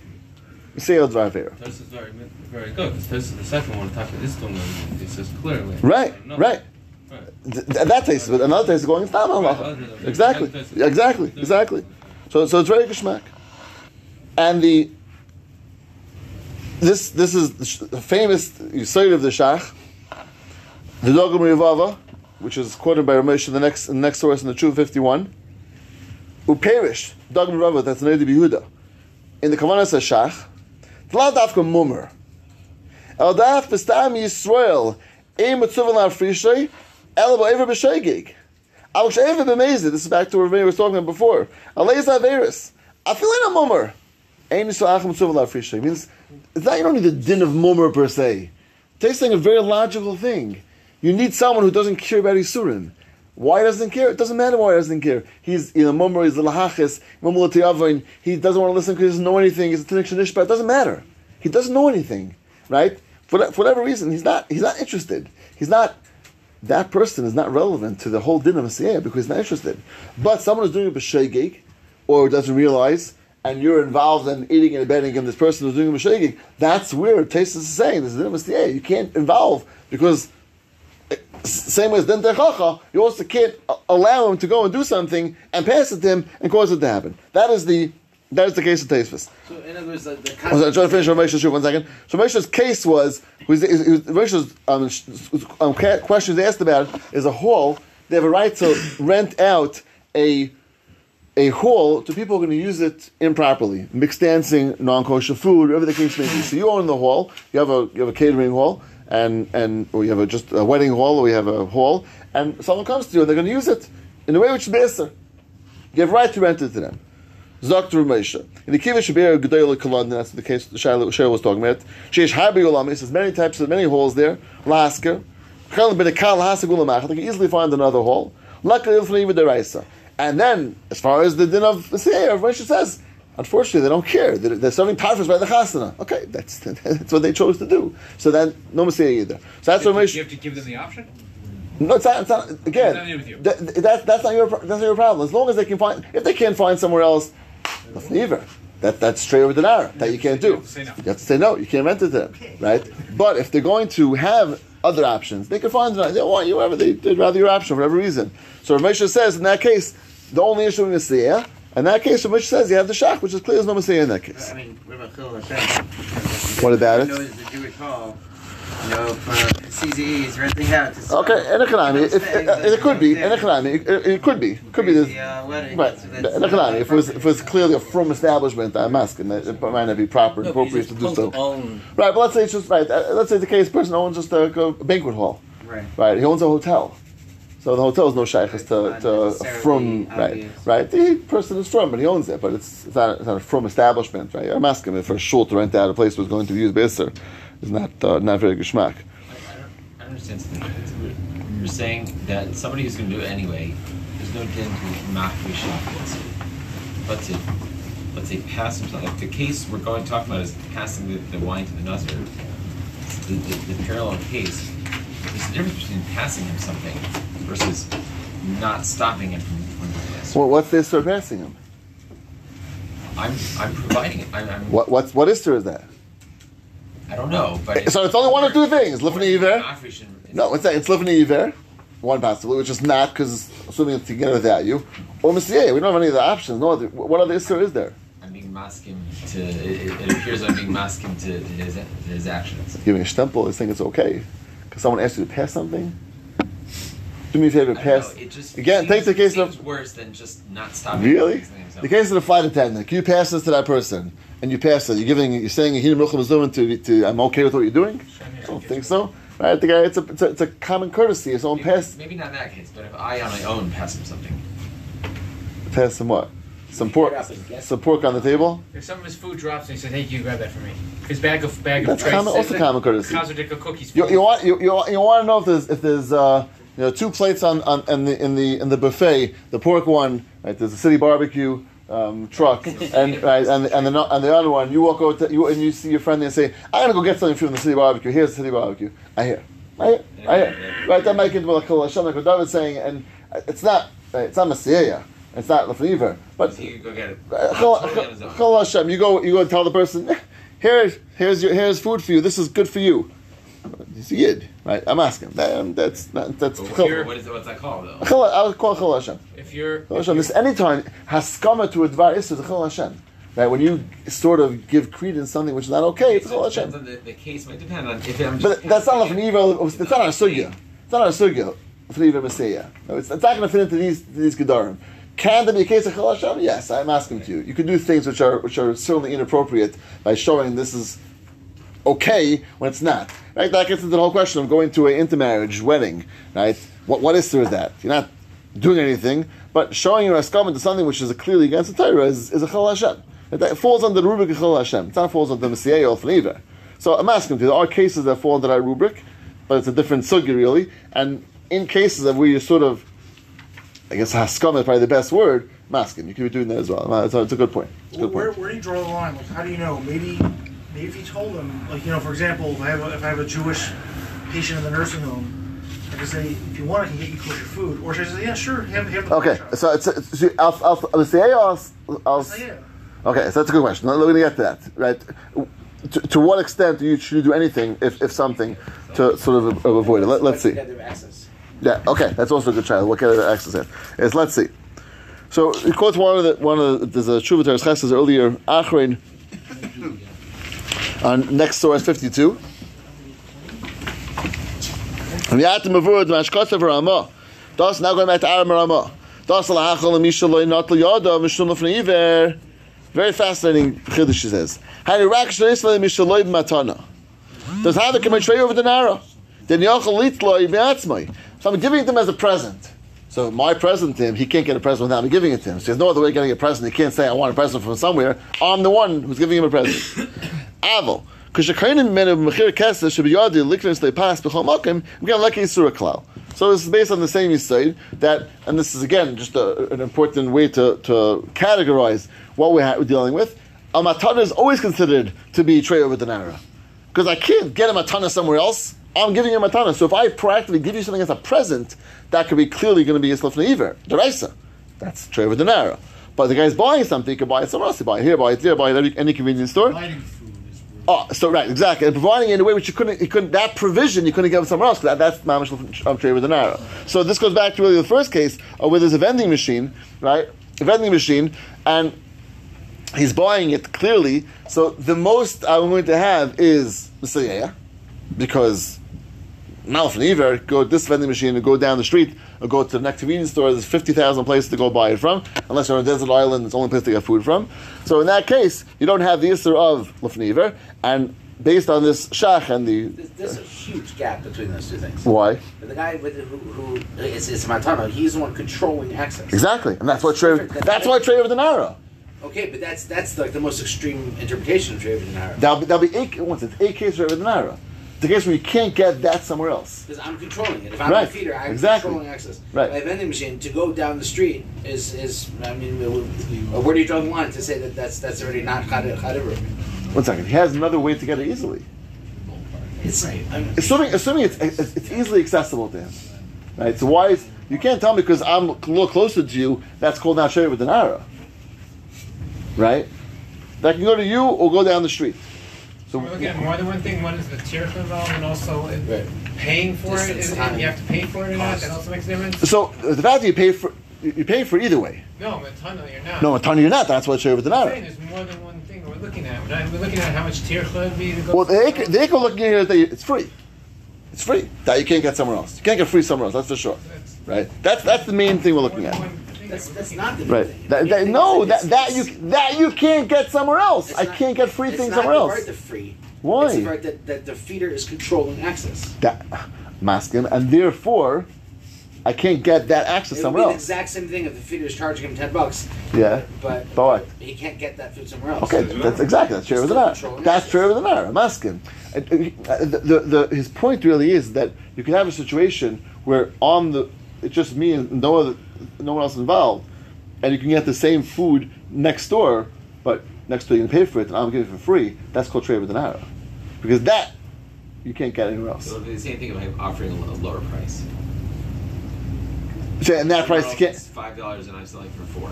Messiah Dvar This is very, very good. This is the second one this one. It says clearly. Right, No. right. Right. Th- th- that taste, but another taste is going Stam Right, halacha. Exactly, exactly, exactly. So, so it's very geschmack. And the this this is the sh- the famous side of the Shach, the Dogam Rivava, which is quoted by Ramesh in the next in the next source in the True Fifty One. Uperish Dogam Rivava. That's Nedi Yehuda. In the Kavanah says Shach, Tladavka Mummer. El Daf Bestam Yisrael. Ein Mitzuvel Afrishay. El Ba'ever B'Sheigig. Al She'ever B'Mezid. This is back to what Ravina was talking about before. Alez Averis. Afilin Mummer. Ein Yisrael Achim Mitzuvel Afrishay. Means, it's not, you don't need the din of Mummer per se. It's saying a very logical thing. You need someone who doesn't care about Isurim. Why doesn't care? It doesn't matter why he doesn't care. He's you know mummer, he's lahachis, mummer l'tiyavain. He doesn't want to listen because he doesn't know anything. He's a tinik shenishba. It doesn't matter. He doesn't know anything, right? For, for whatever reason, he's not. He's not interested. He's not. That person is not relevant to the whole din of Messiah because he's not interested. But someone who's doing it b'sheigig, or doesn't realize, and you're involved in eating and abetting, and this person who's doing it b'sheigig, that's where Taste is saying this is din of Messiah. You can't involve because same way as techacha, you also can't allow him to go and do something and pass it to him and cause it to happen. That is the that is the case of Taisvis. So in other words, the, the I was trying to finish Ramesh's shoot one second. So Ramesh's case was, was, Ramesh's um, um, questions asked about is a hall. They have a right to rent out a a hall to people who are going to use it improperly, mixed dancing, non-kosher food, whatever the case may be. So you own the hall, you have a you have a catering hall, and and you have a, just a wedding hall, or you have a hall, and someone comes to you and they're going to use it in a way which is beser. You have right to rent it to them. Zok to Ramesha. In the Kiva Shabir Gedela Kalad, that's the case the Shaila was talking about. Sheish Harbi Ulam, there's many types of many halls there. Lasker. Chal bin. They can easily find another hall. Luckily. And then, as far as the din of the Seir, Ramesha says, unfortunately, they don't care. They're, they're serving tarfas by the chasana. Okay, that's that's what they chose to do. So then, no Mesayeia either. So that's what You have to give them the option. No, it's not. It's not again, It's not with you. that, that, that's not your that's not your problem. As long as they can find, if they can't find somewhere else, that's neither. That that's straight over the narrow. That you can't do. You have to say no. You have to say no. You can't rent it to them, right? But if they're going to have other options, they can find it. They want you whatever they, they'd rather your option for whatever reason. So Rav Moshe says in that case, the only issue is the yeah. In that case, Rav Moshe says you have the shach, which is clear as no mistake in that case. I mean, what about Chil Hashem? What about it? the Jewish hall. You know, if uh, CZE is renting out to Okay, in economy, if, it, it could be in economy, it, it could be, could be this. Uh, wedding. Right, That's- that's- in economy, if it was if it was clearly a from establishment, I'm asking that it might not be proper and No, appropriate to do so. to own- Right, but let's say it's just right. uh, Let's say the case person owns just a, a banquet hall. Right. Right, he owns a hotel. So the hotel is no shaykhs to, to a from right, obvious. right. The person is from, but he owns it, but it's, it's not it's not a from establishment, right? I'm asking if for a shul to rent out a place was going to use beser is not uh, not very geschmack. I don't, I don't understand something. You're saying that somebody who's going to do it anyway, there's no din to machri shafis. Let's say, let's say pass him something. Like the case we're going to talk about is passing the, the wine to the nazir. The, the, the parallel case. There's a difference between passing him something versus not stopping him from, doing this. Well, what's this surpassing him? I'm I'm providing it. I'm, I'm What what's what is there is that? I don't know, but So it's only one of two things: lifnei iver. Machrish and- No, it's it's lifnei iver. One possibility, which is not because assuming it's to get a value, or mesayeia. We don't have any of the options. No, other, what other isser is there? I'm being masking to. It, it- it appears I'm being masking to, to his to his actions. Giving a stempel is saying it's okay because someone asked you to pass something. Do me a favor, pass. know, it just Again, seems, take the case seems of worse than just not stopping. really so. the case of the flight attendant. Can you pass this to that person? And you pass it. You're giving. You're saying to to. to I'm okay with what you're doing. I don't think so. Right? The guy. It's a. It's a, it's a common courtesy. If someone Maybe, pass maybe not that case, but if I on my own pass him something, pass some what? Some pork. Some pork on the table. If some of his food drops and he says, "Hey, you grab that for me?" His bag of bag That's of trays common- also common courtesy. Chazar cookies. You, you want you, you, you want to know if there's if there's uh, you know two plates on, on in the in the in the buffet the pork one right there's a city barbecue um, truck and right and and the and the other one you walk over to, you and you see your friend there and say I'm gonna go get something from the city barbecue here's the city barbecue I hear I hear I hear right that might get like Hashem like what David's saying and it's not it's not Mesayeia it's not Lefaniver but so you go get it. uh, Totally Chol- on his own. Chol Hashem, you go, you go and tell the person, here, here's your, here's food for you. This is good for you. He's a yid, right? I'm asking. That, um, that's not, that's. Chol- what is what's that called though? Chol- I would call Chol Hashem. If you're, Chol Hashem. This anytime haskama to a dvar is a Chol Hashem. Right? When you sort of give credence to something which is not okay, it's depends Hashem. on the, the case. Might depend on if I'm just. But that's not an evil. It's not our sugya. It's not our sugya. Fliva Mesayeia. No, it's, it's not going to fit into these these gedarim. Can there be a case of Chol Hashem? Yes, I'm asking to you. You can do things which are which are certainly inappropriate by showing this is okay when it's not. Right? That gets into the whole question of going to an intermarriage wedding. Right? What what is there is that? You're not doing anything, but showing your escom to something which is clearly against the Torah is, is a Chol Hashem. That falls under the rubric of Chol Hashem. It's not falls under the Mesayeia or Fliva. So I'm asking you, there are cases that fall under that rubric, but it's a different sugi really. And in cases of where you sort of, I guess haskam is probably the best word. Masking, you could be doing that as well. It's a, it's a good point. A good Where, point. where do you draw the line? Like, how do you know? Maybe if you told them, like, you know, for example, if I have a, if I have a Jewish patient in the nursing home, I can say, if you want, I can get you kosher food. Or should I say, yeah, sure, have, have the Okay, so it's, it's so I'll, I'll, I'll say I'll, I'll, Yeah. Okay, so that's a good question. We're going to get to that, right? To, to what extent do you should you do anything if, if something to sort of avoid it? Let, let's see. Yeah, okay, that's also a good child. What kind of access here? Is let's see. So he quotes one of the one of the, there's a Shuvah Teres earlier Achrein on next source fifty two. And Yatim Avud Mashkosav Ramah. Thus now going back to Aram Ramah. Very fascinating chiddush she says. Does have come tray over the nara? Then yachol litloi be'atzmai. So I'm giving him as a present. So my present to him, he can't get a present without me giving it to him. So there's no other way of getting a present. He can't say I want a present from somewhere. I'm the one who's giving him a present. Kishakainin men of mechir should be yadi liknus they pass b'chol makim. I'm going to like Yisura klal. So this is based on the same Yisaid that, and this is again just a, an important way to, to categorize what we're, ha- we're dealing with. A matana is always considered to be tray over the nara. Because I can't get a matana somewhere else. I'm giving you a matana. So if I proactively give you something as a present, that could be clearly going to be a slif neiver, deraisa. That's tray over the nara. But the guy's buying something, he could buy it somewhere else. He buy it here, buy it there, buy it at any, convenience store. Oh, so right, exactly, and providing it in a way which you couldn't, you couldn't that provision you couldn't give it somewhere else. That, that's mamish of trade with the narrow. So this goes back to really the first case uh, where there's a vending machine, right? A vending machine, and he's buying it clearly. So the most I'm going to have is Mesayeia, because Malf and Iver go to this vending machine and go down the street or go to the next convenience store. There's 50,000 places to go buy it from. Unless you're on a desert island, it's the only place to get food from. So in that case, you don't have the Isser of Lefniver. And based on this Shach and the. There's, there's a huge gap between those two things. Why? But the guy with who, is Matano, he's the one controlling access. Exactly. And that's what Trey, that's why Trey over the Nara. Okay, but that's that's like the most extreme interpretation of Trey Nara. That'll be, that'll be eight, once it's eight cases over the Nara. The case where you can't get that somewhere else. Because I'm controlling it. If I'm Right, a feeder, I'm exactly. controlling access. Right. My vending machine to go down the street is is I mean, where do you draw the line to say that that's that's already not chad- chadiru? One second. He has another way to get it easily. It's right. I'm, Assuming, assuming it's, it's, it's easily accessible to him. Right? So why is, you can't tell me because I'm a little closer to you, that's called now Sherry with an arrow. Right? That can go to you or go down the street. So We're looking at more than one thing. One is the tirch involved, and also in paying for it. Distance, and- time, and you have to pay for it or not. That also makes a difference. So the fact that you pay for you you pay for either way. No, but Tana, you're not. No, a ton you're not. That's what Sherry with an I'm arrow. saying there's more than one thing we're looking at. We're, not, we're looking at how much tirch would be to go. Well, the acre, the acre looking here is that it's free. It's free. That you can't get somewhere else. You can't get free somewhere else. That's for sure. Right? That's that's the main thing we're looking at. That's that's not the Right. thing. That, that, no, that that you that you can't get somewhere else. It's I not- can't get free it's things not somewhere the else. Right, the free. Why? It's the right that, that the feeder is controlling access. That masculine, and therefore, I can't get that access It would somewhere be the exact same thing if the feeder is charging him ten bucks. Yeah. But But what? he can't get that food somewhere else. Okay, that's exactly that's true with the Still Nara. controlling That's true with the Nara. Maskin. And, uh, The, the, the, his point really is that you can have a situation where on the it's just me and no other, no one else involved, and you can get the same food next door, but next door you can pay for it, and I'm giving it for free. That's called trade with the Nara, because that you can't get anywhere else. So the same thing I'm offering a, lower price. So, and that price you can't. Five dollars and I'm selling for four.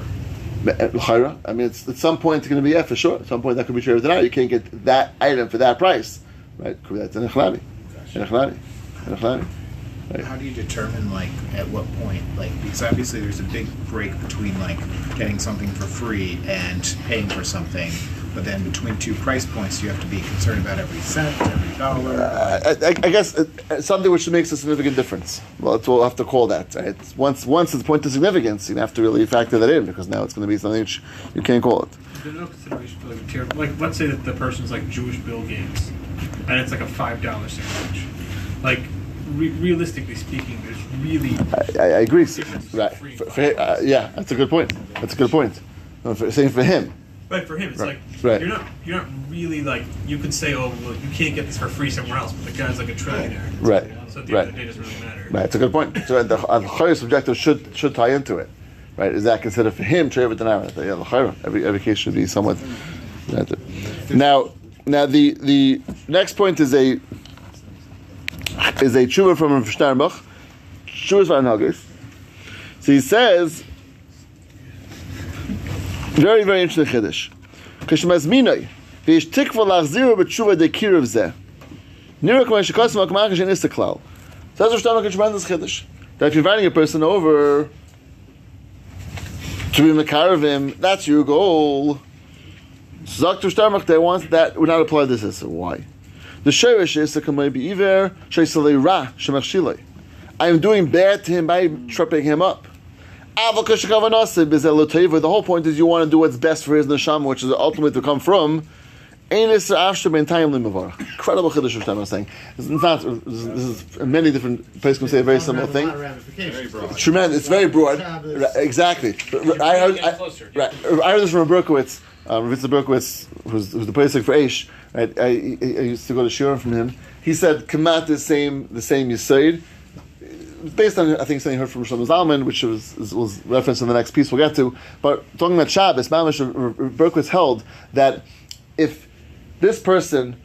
L'chaira. Uh, I mean, it's, at some point it's going to be yeah for sure. At some point that could be trade with the Nara. You can't get that item for that price, right? Could be That's an echlani, an echlani, an echlani. How do you determine like at what point like because obviously there's a big break between like getting something for free and paying for something, but then between two price points you have to be concerned about every cent, every dollar. I, I, I guess uh, uh, something which makes a significant difference. Well, that's we'll have to call that. Right? Once, once it's point of significance, you have to really factor that in because now it's going to be something which you can't call it. There's no consideration for like tier. Like, let's say that the person's like Jewish Bill Gates, and it's like a five dollar sandwich. Like, re- realistically speaking, there's really I, I, agree. Right. For, for, uh, yeah, that's a good point. That's a good point. No, for, same for him. Right, for him, it's Right, like right. you're not you're not really like you could say, oh, well, you can't get this for free somewhere else, but the guy's like a trillionaire. Right, So at the right. end of the day, it doesn't really matter. Right, it's a good point. So the al subjective should should tie into it, right? Is that considered for him trade with the? Yeah. Every every case should be somewhat. Now, now the the next point is a is a tshuva from Rav Sternbuch. Tshuva van Haggis. So he says, very very interesting chiddush. Kishmazminoi, v'ish tikva lachziru b'tshuva dekirav zeh. Nira k'man shekasim ha'kamach she'en istaklal. Says Rosh Hashanah a tremendous chiddush. That if you're inviting a person over to be Makaravim, that's your goal. Zakt Rosh Hashanah, they want that would not apply this. So why? The sherish is the kamei be'iver sheisalei ra shemachshilei. I am doing bad to him by tripping him up. Avakash kavanasib is a loteva. The whole point is you want to do what's best for his neshama, which is ultimately to come from. Einis after ben time limavar. Incredible chiddush of I'm saying. It's not. This is many different places can say a very similar thing. It's tremendous. It's very broad. Right, exactly. I heard. I, right, I heard this from a Berkowitz. Um, Rav Yitzchak Berkowitz, who's, who's the place for Aish. Right, I, I, I used to go to Shira from him. He said, "Kamat the same, the same Yisaid." based on I think something heard from Shlomo Zalman, which was was referenced in the next piece we'll get to. But talking about Shabbos, Mamish Berkowitz held that if this person,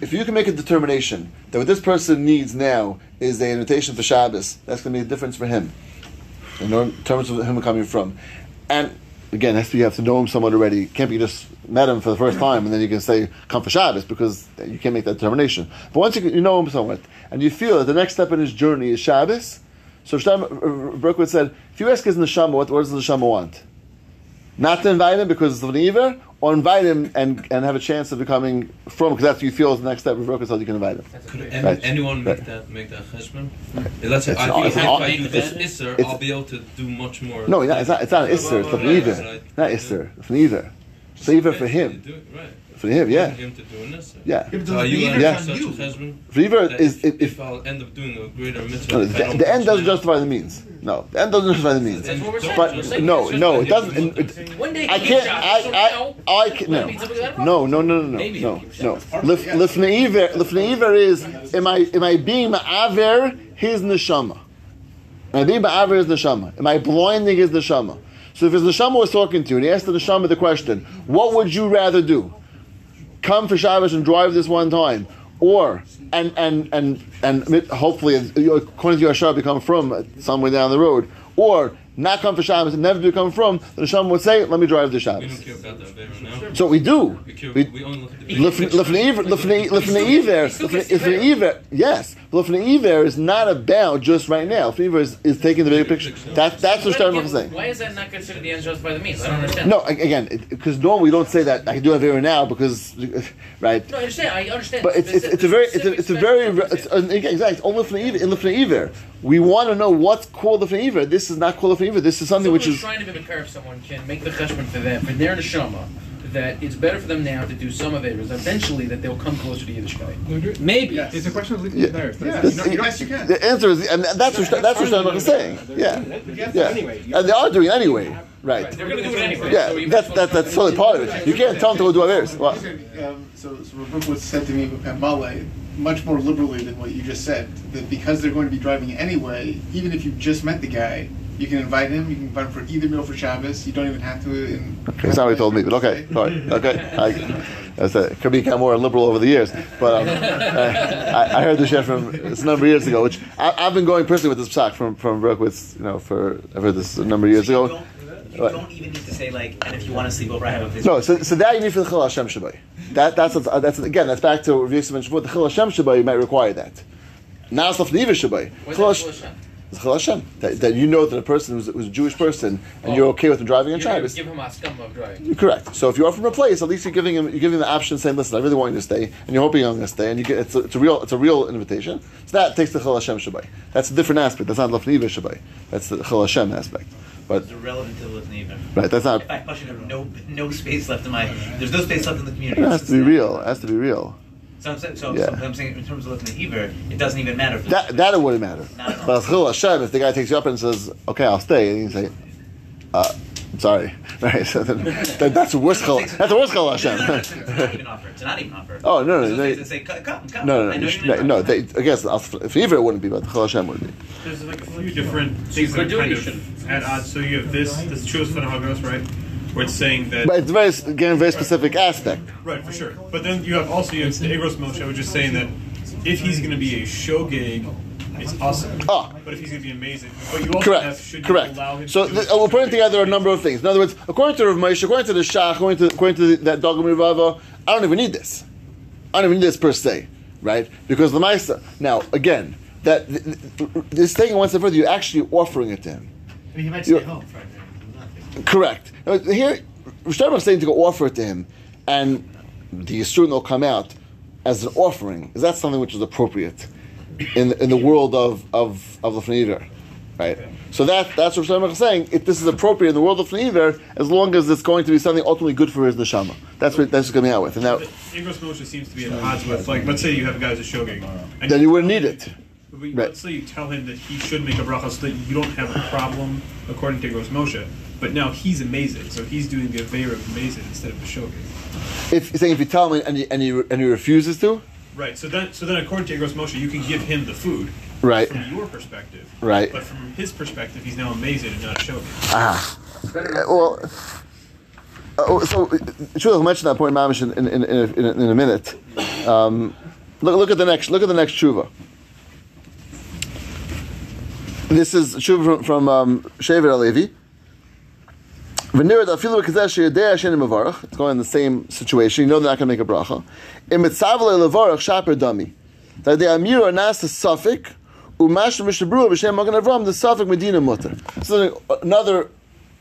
if you can make a determination that what this person needs now is an invitation for Shabbos, that's going to be a difference for him in terms of him coming from, and again, has to you have to know him somewhat already. Can't be just met him for the first time and then you can say come for Shabbos because you can't make that determination. But once you, you know him somewhat and you feel that the next step in his journey is Shabbos, so Shlomo uh, Berkowitz said, if you ask his neshama, what, what does the neshama want? Not to invite him because of an either, or invite him and, and have a chance of becoming from because that's what you feel is the next step. of Berkowitz said you can invite him. Could any, Right. anyone make Right. that make that cheshbon? Let's say It's I, not- if it's not- I do it's- that Isser, it's- I'll be able to do much more. No, it's not, it's not an Isser, it's an either. Not Isser, it's an either. It's either for him. Do it, right. For him, yeah. Him to doing this. Yeah. So are you Yeah. such a cheshbon? Fever that is- if, if- if I'll end up doing a greater mitzvah. No, if the, the end doesn't justify the means. No, the end doesn't justify the means. That's what we're saying. But no, no, it doesn't. it- I can't. gets I, I, I, can no, Maybe somebody got it no, no, no, no, no, Maybe no, no. Lif- Lifneiver, lifneiver is am I am I being ma'aver his neshama? Am I being ma'aver his neshama? Am I blinding his neshama? So if his neshama was talking to you and he asked the neshama the question, what would you rather do? Come for Shabbos and drive this one time, or and and and and hopefully according to your Yashar become from somewhere down the road, or not come for Shabbos and never become from, the neshama would say, let me drive the We Shabbos. don't care about that very. So we do. We, We- we only look at the yes. Lifnei Iver is not about just right now. Lifnei Iver is, is taking the bigger picture. That, that's what Sternbuch is saying. Why is that not considered the end just by the means? I don't understand. No, again, because normally we don't say that. I can do it here and now because, right? No, I understand. I understand. But it's, it's, it's a very it's a, it's a very it's an, exactly only Lifnei Iver in Lifnei Iver. We want to know what's called Lifnei Iver. This is not called Lifnei Iver. This is something Someone which is trying to be curve someone can make the cheshbon for them for their neshama that it's better for them now to do some avers. Eventually, that they'll come closer to Yiddishkeit. Maybe It's a question of leaving Yeah. it there. Yeah. You know, yes, you can. the answer is, and that's what that's what Sternbuch is saying. Yeah, yeah, and they are doing it anyway, right? They're going to do it anyway. Yeah, you that's that, that's totally part of it. You can't tell them to go do others. Well, Um, so, so Rebecca was said to me at Malay much more liberally than what you just said. That because they're going to be driving anyway, even if you just met the guy, you can invite him. You can invite him for either meal for Shabbos. You don't even have to. In, That's not what he told me, but okay, all right, okay. I, that's it. Could become more liberal over the years, but um, I, I heard the chef from it's a number of years ago, which I, I've been going personally with this psak from from Berkowitz, you know, for I've heard this a number of years ago. You don't even need to say like, and if you want to sleep over, I have a visit. No, so, so that you need for the Chil Hashem Shabbai. That that's what's- that's again that's back to what Yosef mentioned before. The Chil Hashem Shabbai might require that. Now it's Lefnei Iver Shabbai. Where's Chil that Hashem? It's Chil Hashem. That, that you know that a person who's, who's a Jewish person and oh. you're okay with him driving a You're Shabbos. give him a scum of driving. Correct. So if you offer him a place, at least you're giving him you're giving him the option, saying, "Listen, I really want you to stay, and you're hoping I'm going to stay." And you get it's a, it's a real it's a real invitation. So that takes the Chil Hashem Shabbai. That's a different aspect. That's not Lefnei Iver Shabbai. That's the Chil Hashem aspect. But It's irrelevant to the Litany even. Right, that's not- If I question have no no space left in my, there's no space left in the community. it has to be real. It has to be real. So I'm saying, so, Yeah. so I'm saying in terms of looking at Iver, it doesn't even matter. That that it wouldn't matter. But as Chil Hashem, if the guy takes you up and says, "Okay, I'll stay," and you say, uh, "I'm sorry," right? So then, then that's the worst Chil. That's the worst Chil Hashem. It's not even offer. It's not even offer. Oh, no, no, There's they- space to say, come, come, come. no, no, I no, know you you're should- gonna no. They, I guess if either it wouldn't be, but Chil Hashem would be. There's like a few different things that are do kind you of should. at odds. So you have this, this Chus Hagos, right? Where it's saying that. But it's very again very specific aspect. Right, for sure. But then you have also you have the Igros Moshe, which is saying that if he's going to be a show gig, it's awesome. Ah. But if he's going to be amazing, but you also have Correct. you Correct. allow him So to th- uh, we're putting together a number of things. In other words, according to Rav Moshe, according to the Shach, according to according to that Dogam Rivava, I don't even need this. I don't even need this per se, right? Because the Maisa. Now again, that th- th- this thing one step further, you're actually offering it to him. I mean, he might You- stay home Friday. Correct. Here, Rishon is saying to go offer it to him, and the Yisroel will come out as an offering. Is that something which is appropriate in in the world of of of Lefnei Iver? Right. So that that's what Shlomo is saying. If this is appropriate in the world of Neiver, as long as it's going to be something ultimately good for his neshama. That's what that's coming out with. And now Igros Moshe seems to be at odds with, like, let's say you have a guy who's a shogeg. and then you wouldn't need it. But you- Let's say you tell him that he should make a bracha so that you don't have a problem according to Igros Moshe. But now he's amazing, so he's doing the Aveira of amazing instead of the shogeg. If you're saying if you tell him and he, and he, and he refuses to, Right. So then, so then, according to Igros Moshe, you can give him the food. Right. From your perspective. Right. But from his perspective, he's now amazing and not a shogeg. ah, well. Uh, so, Shul will mention that point, Mamish, in, in, in, in, a, in, a, minute. Um, look, look at the next. Look at the next tshuva. This is tshuva from, from um, Shevet HaLevi. V'nirad afilu b'kadesh yedei Hashem mavarach. It's going in the same situation. You know they're not going to make a bracha. Im mitzav levarach shaper dami. That the amir or nas the suffix umash mishabru b'shem magen avram the suffix medina mutter. So another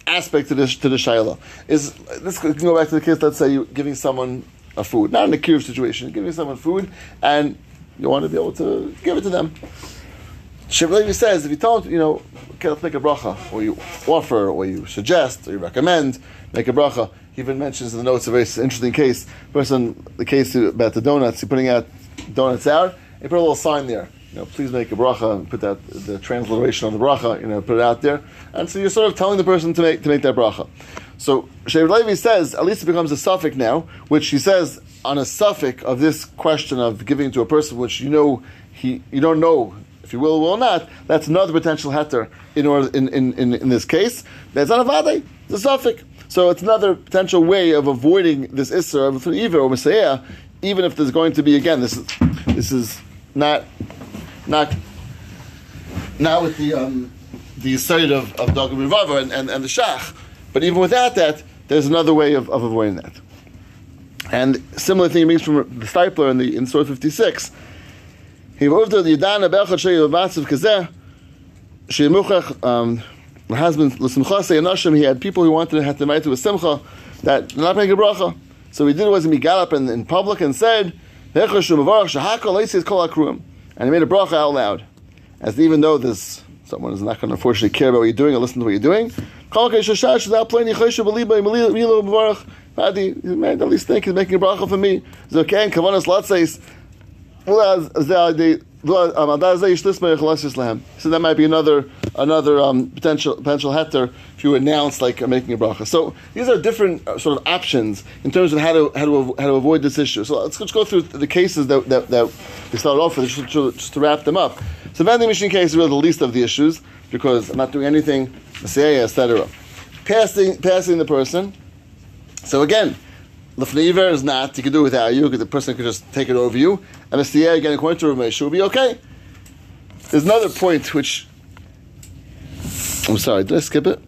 aspect to this to the shayla is this can go back to the case. Let's say you're giving someone a food, not in a cure situation, you're giving someone food, and you want to be able to give it to them. Shevet HaLevi says if you tell him, you know, okay, let's make a bracha, or you offer, or you suggest, or you recommend, make a bracha. He even mentions in the notes a very interesting case. Person, the case about the donuts, he's putting out donuts out, he put a little sign there. You know, please make a bracha and put that the transliteration on the bracha. You know, put it out there, and so you're sort of telling the person to make to make that bracha. So Shev Levi says at least it becomes a suffix now, which he says on a suffix of this question of giving to a person which you know he you don't know if you will or will not. That's another potential heter in order in, in, in, in this case. That's not a vade, it's a suffix. So it's another potential way of avoiding this isser of either or mesayeia, even if there's going to be again this is this is not not not with the um, the side of of and, and, and the Shach, but even without that, there's another way of, of avoiding that. And similar thing it means from the Steipler in the in Surah 56. He moved to the Bechad Shei Matzav Kazeh Shei Muchach um the husband L'Simcha Say Anashim he had people who wanted to have to a Simcha that not making a bracha. So he did was he got up in, in public and said Bechad Shei Mavarach Shahakal Kol Akruim and he made a bracha out loud. As even though this someone is not going to unfortunately care about what you're doing or listen to what you're doing, Kol Kei Shashash without playing Yichosha Beliba Milo Mavarach Madi, man, at least think he's making a bracha for me. Zokan Kavanas Latzeis. So that might be another another um, potential potential heter if you announce like uh, making a bracha. So these are different uh, sort of options in terms of how to how to how to avoid this issue. So let's, let's go through the cases that, that, that we started off with just to, just to wrap them up. So vending machine case is really the least of the issues because I'm not doing anything, etc. Passing passing the person. So again, Lefneiver is not, you can do it without you, because the person could just take it over you. And a Siyah, again, according to Rav Moshe, will be okay. There's another point which. I'm sorry, did I skip it?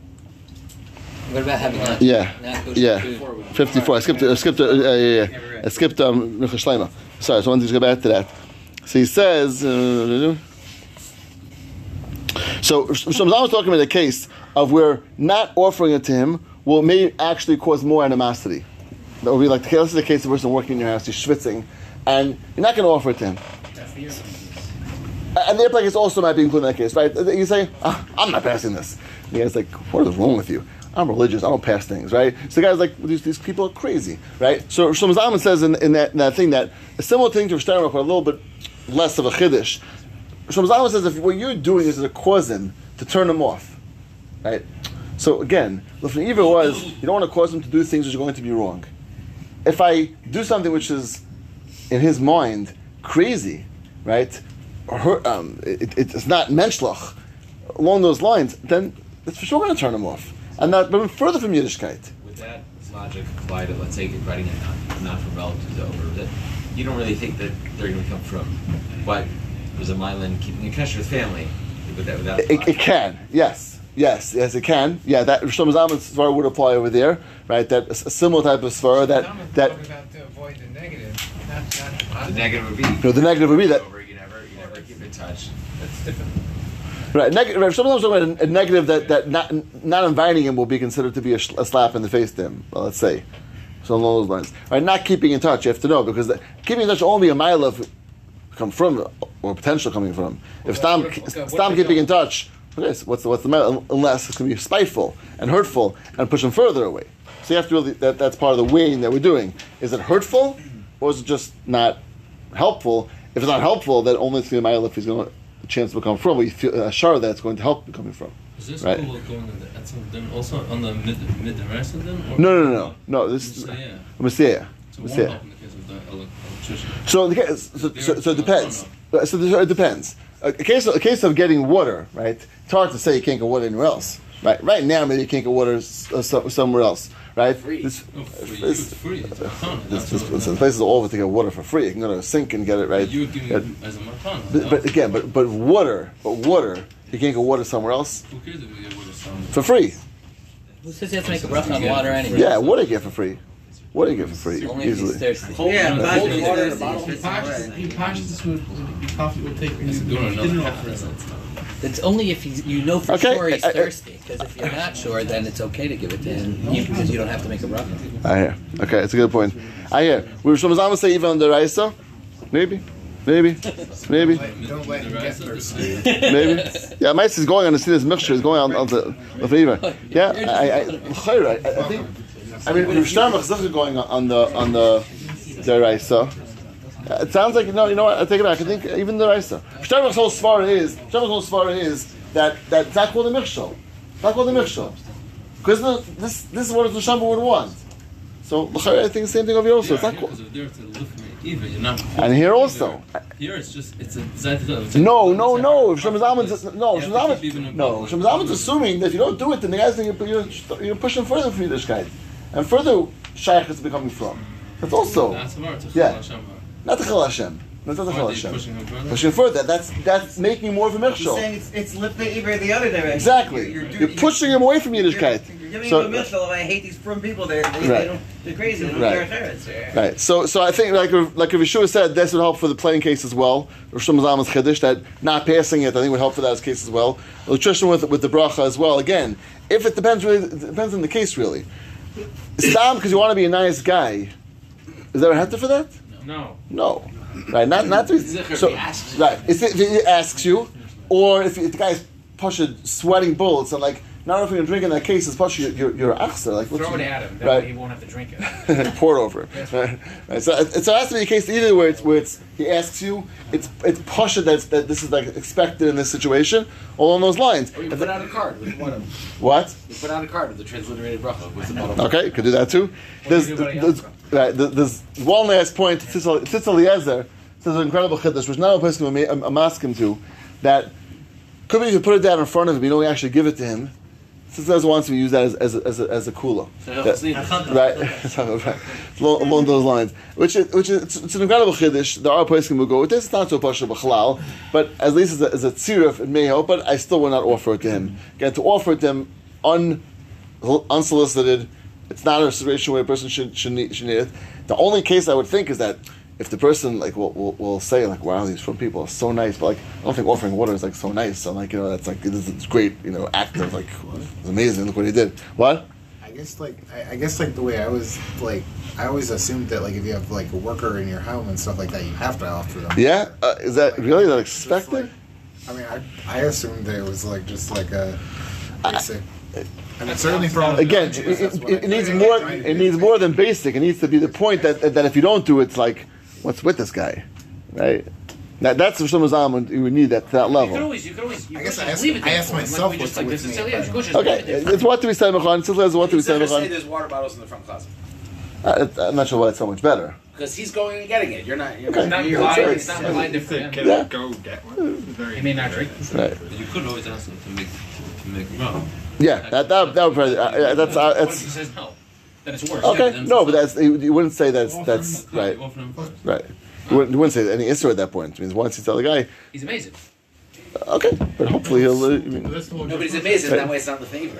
What about having a Yeah, not yeah. food? 54. I skipped it. I skipped it. Uh, yeah, yeah. I skipped um. Sorry, so I wanted to go back to that. So he says. Uh, so Shlomo was talking about a case of where not offering it to him will may actually cause more animosity. That would be like, okay, this is the case of a person working in your house, he's schwitzing, and you're not going to offer it to him. And the airplane case also might be included in that case, right? You say, ah, I'm not passing this. The guy's like, what is wrong with you? I'm religious. I don't pass things, right? So the guy's like, these, these people are crazy, right? So Shlomo Zalman says in, in, that, in that thing that a similar thing to Steinrock, but a little bit less of a chiddush. Shlomo Zalman says if what you're doing is a causing to turn them off, right? So again, Lifnei Eva was you don't want to cause them to do things which are going to be wrong. If I do something which is in his mind crazy, right? Or hurt, um, it, it's not menschlich along those lines, then it's for sure going to turn him off, and that but further from Yiddishkeit. With that logic applied to, let's say, you're writing a not from relatives over, that you don't really think that they're going to come from what was a Milan keeping in touch with family. With that, without It, it can, yes, yes, yes, it can. Yeah, that Shlomo Zalman's svara would apply over there, right? That a, a similar type of svara that that Talk about to avoid the negative, not, not the the negative would be. No, the negative would be that- Over, you never, you never keep in touch. That's different. right. Neg- right Shlomo Zalman's talking about a, a negative that that not not inviting him will be considered to be a, sh- a slap in the face to him. Well, let's say. So along those lines, right? Not keeping in touch, you have to know because the, keeping in touch only a mile of come from or potential coming from. If Okay, Stam okay, Stam keeping in touch Okay, so what's the, what's the matter? Unless it's going to be spiteful and hurtful and push them further away. So you have to really, that, that's part of the weighing that we're doing. Is it hurtful or is it just not helpful? If it's not helpful, then only it's going to be mile if he's going to a chance to become from. We feel a shar that's going to help becoming from. Is this Right. cool going on the Etzim then also on the mid mid rest of them? Or No, no, no, no, no. This is Mesayeia. Mesayeia. So one Mesayeia. help in the case of the ele- electrician. So, in the case, so, so, so it depends. Uh, So it depends. A, a case, of, a case of getting water, right? It's hard to say you can't get water anywhere else, right? Right now, maybe you can't get water s- uh, so, somewhere else, right? Free. This, Oh, free. this, It's free. It's a matana. this, That's this, what- this, places all over to get water for free. You can go to a sink and get it, right? You're giving it as a matana. but, but again, but but water, but water, you can't get water somewhere else Who cares if we get water some? for free. Who says you have to make a bracha on water anyway? Yeah, water you get for free. Water you get for free Only if he's thirsty. Hold- Yeah, hold but- the water in a Thirsty, bottle. it's He alright. He patches this with the coffee will take when It's you doing another didn't half offer it. It's only if he's, you know for Okay, sure he's I- I- thirsty. Because if you're not sure, then it's okay to give it to him because you don't have to make a bracha. I hear. Okay, it's a good point. I hear. We were Shlomo say even on the Raisa? Maybe. Maybe. Maybe. Don't let him get thirsty. Maybe. Yeah, Mice is going on to see this mixture. Is going on, on the the fever. Yeah, I, I, I, I, I think. I mean, Rav Sternbuch is going on the on the Uh, It sounds like no, you know what? I take it back. I think even the Raisa. Sternbuch's whole svara is Sternbuch's whole svara is that that that's called the mixture. That's called the mixture. Because this this is what the Shamba would want. So I think the same thing over here also. It's Yeah, not here, cool. because if they're to lift me even. And here also. Here it's just it's a zaita. No, no, no. If Shem Zalman's no, Shem Zalman, no, Shem Zalman's assuming that if you don't do it, then the guys think you're, you're, you're pushing further from Yiddishkeit, and further Shaykh is becoming from. That's also That's yeah, not the Chal Hashem. That's not the Chal Are they Hashem. pushing him further? Pushing further. That's that's making more of a He's Michshol. saying it's, it's lift the Iber the other direction. Exactly. You're, You're pushing him away from Yiddishkeit. You're giving So- him a Michel. I hate these from people. They're, they, Right. they don't, they're crazy. They don't Right. care they're- Right. So, so I think, like like Rav Yeshua said, this would help for the playing case as well. Rav Shlomo Zalman's chiddush that not passing it, I think, would help for that case as well. Electrician with with the bracha as well. Again, if it depends, really, it depends on the case, really. Stop because you want to be a nice guy. Is there a heter for that? No. No. Right. Not not to, so, right. If, it, he asks you, or if, if the guy's pushing sweating bullets and like not if you're gonna drink in that case, it's your your achser. Like what's Throw it your- at him. That Right. way he won't have to drink it. pour it over him. Right? Right. So, it, so it has to be a case either where it's where it's he asks you, it's it's pasha that's that this is like expected in this situation, along those lines. Or you put out a card with one of them. What? You put out a card with the transliterated bracha with the bottom. Okay, you could do that too. There's, do there's, right, there's one last point. Tzitz Eliezer says an incredible chiddush, which not a person would ma- um, ask him to, that could be if you put it down in front of him, you don't actually give it to him. Tzitz Eliezer wants to use that as, as, a, as, a, as a kula. So he'll That- sleep. right, right. Along, along those lines, which is, which is it's, it's an incredible chiddush. There are places will go with this. It's not so pasha b'chalal, but at least as a, as a tziruf, it may help. But I still will not offer it to him. Again, to offer it to him un, unsolicited, it's not a situation where a person should should need, should need it. The only case I would think is that if the person like will, will, will say like, "Wow, these from people are so nice," but like I don't think offering water is like so nice. So like you know that's like this is great, you know, act of like it's amazing. Look what he did. What? I guess like I, I guess like the way I was like I always assumed that like if you have like a worker in your home and stuff like that, you have to offer them. Yeah, uh, is that really that expected? I mean, I, I assumed that it was like just like a basic. I mean, certainly for all Again, it, it, it, it needs more. It needs more than basic. It needs to be the point that that if you don't do it, it's like, what's with this guy, right? That, that's for Shlomo Zalman. You would need that to that You could level. always, you could always, you I guess I just asked- it I there asked myself like what's like with me. Yeah, but- go just Okay, leave it's what do we say Mechan? It's what do we say He's gonna say Mechan? there's water bottles in the front closet Uh, I'm not sure why it's so much better. because he's going and getting it. You're not. You're Okay. not. It's You're not you're- It's not blind for him. Can Yeah. go get one? Very He may not drink. Right. You could always ask them to make to make wrong. Yeah, that that, that would probably uh, yeah, that's uh, What if that's he says no? Then it's worse. okay. No, but that's you, you wouldn't say that's that's right. Offer them. Right. You wouldn't, you wouldn't say any issue at that point. It means once you tell the guy, He's amazing. okay, but hopefully he'll. Uh, I mean, Nobody's amazing. That way, it's not the favor.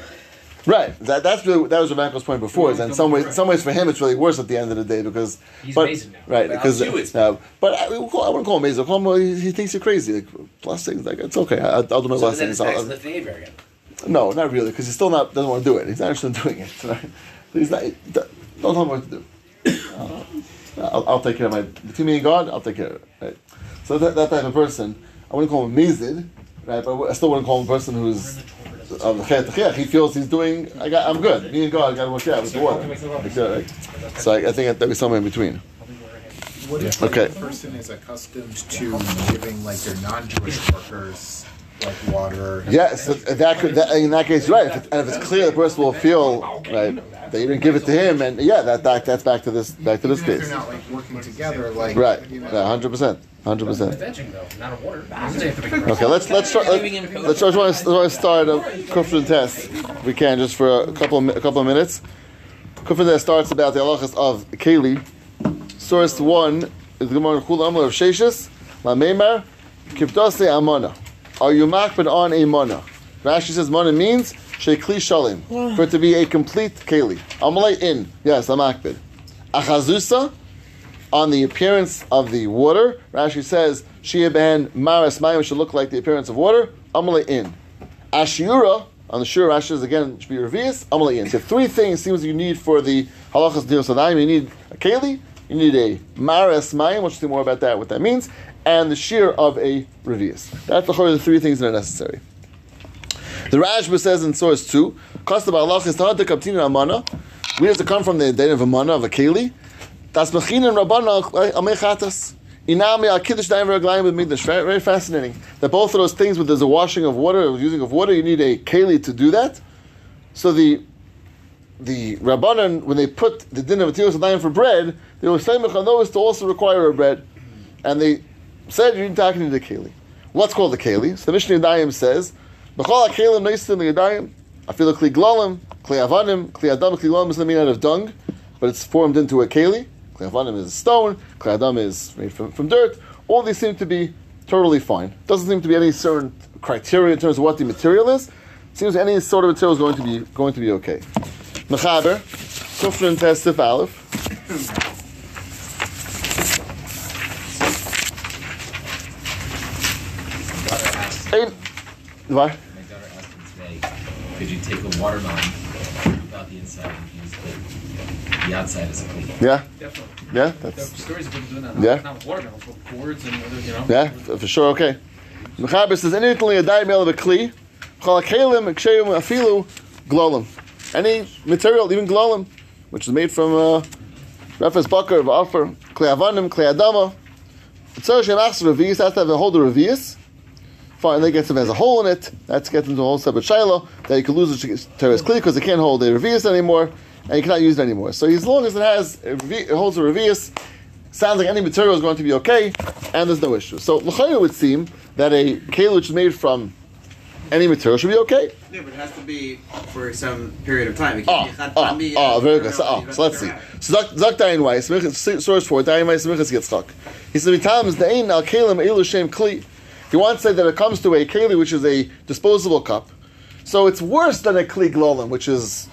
Right. That, that's really that was Rebecca's point before. Is in some ways, some ways for him, it's really worse at the end of the day because. He's but, amazing now. Right. But Because. I'll. Uh, but I, we'll call, I wouldn't call him amazing. I'll call him. He, he thinks you're crazy. Like blessings. Like it's okay. I, I'll do my So then blessings. it's back I'll- the favor again. no, not really, because he's still not doesn't want to do it. He's not interested in doing it. Right? He's not. Don't tell him what to do. Uh, I'll, I'll take care of my between me and God. I'll take care of it. Right? So that, that type of person, I wouldn't call him amazing, right? But I still wouldn't call him a person who's of chiach. He feels he's doing. I got. I'm good. Me and God got to work out with the water. Uh, So I, I think that be somewhere in between. What if Okay. the person is accustomed to giving like their non-Jewish workers like water? Yes, that, that could. That, in that case, right. If it, and if it's clear, the person will feel right that you didn't give it to him, and yeah, that, that that's back to this back to this Even if case. they're not like working together, like Right. You Hundred percent. Hundred percent. Fetching though, not a water. Doesn't say it to be- Okay, let's let's start. Let's, let's try, let's try to start a Kufrin test. If we can just for a couple of, a couple of minutes. Kufrin test starts about the halachas of keli. Source one is the Gemara Chul Amar of Sheshis Lameimar Kivdase Amana. Are you makbid on a mana? Rashi says mana means shekli shalim for it to be a complete keli. Amalei in yes, I'm makbid. Achazusa on the appearance of the water. Rashi says, Shia ben Maras Mayim should look like the appearance of water. Amalei in. Ashura, on the Shura, Rashi says again, should be revius. Amalei in. So three things seems you need for the halachas dinos adayim. You need a keli, you need a Maras Mayim, we'll see more about that, what that means, and the shear of a revius. That's the the three things that are necessary. The Rashba says in source 2, Costa Balach is Tahad Amana. We have to come from the day of Amana, of a Keli. Das Mechin and Rabbana eh, Amechatas. Inami al Daim Raglayim with Migdash. Very, fascinating. That both of those things, where there's a washing of water, or using of water, you need a Keli to do that. So the the Rabbanan, when they put the din of Daim for bread, they were saying Mechanos to also require a bread. And they said you need to a Keli. What's called the Keli? So the Mishnah Yadayim says, B'chol HaKelim Neisim Yadayim, Afilu Kli Glalim, Kli Avanim, Kli Adam, Kli Glalim is made out of dung, but it's formed into a Keli. Kli Avanim is a stone, Kli Adam is made from, from dirt. All these seem to be totally fine. Doesn't seem to be any certain criteria in terms of what the material is. Seems any sort of material is going to be going to be okay. Mechaber, Kufrin Testif Aleph. Ein- What? My daughter asked me today, could you take a watermelon without the inside and use the, the outside as a cleat? Yeah. Definitely. Yeah, that's. There are that's stories of people doing that. Yeah. Not with watermelons, but gourds and other, you know. yeah, f- for sure. Okay. Mechaber says anything a dime of a kli, chalakalim, ekshayim, afilu, glolim. Any material, even glolim, which is made from uh, refes bakar of offer, kli avanim, kli adama. Tzar shem achs revius has to have a holder revius. Fine, they get them as a hole in it. That's get them to a whole separate shiloh that you can lose the teres kli because it can't hold a revius anymore, and you cannot use it anymore. So as long as it has it holds a revius, sounds like any material is going to be okay, and there's no issue. So l'chayim would seem that a keli which is made from any material should be okay. Yeah, but it has to be for some period of time. It Oh, can't ah, be chad oh, oh, uh, very good. So, oh, ah, so let's see. So Zak Dayan Weiss, source four, Dayan Weiss, Smichas Yitzchak. He said, "Vitam is the ein al kelim elu shem kli." He wants to say that it comes to a keli, which is a disposable cup. So it's worse than a kli glolim, which is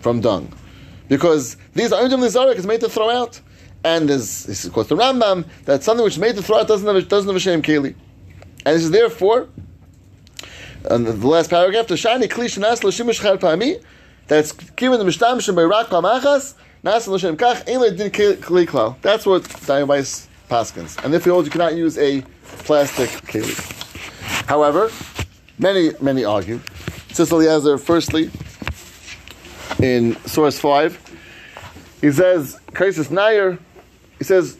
from dung, because these are only zarek is made to throw out, and there's this is the Rambam that something which is made to throw out doesn't have a, doesn't have a shem keli, and this is therefore and the last paragraph, the shani kli shenas l'shimish pami, that's given the mishtam shem beirak pamachas, nas l'shem kach, ein din kli klal. That's what Dayan Weiss paskins. And if you hold, you cannot use a plastic keli. However, many, many argue. Tzitz Eliezer, firstly, in source 5, he says, Kaisis Nair, he says.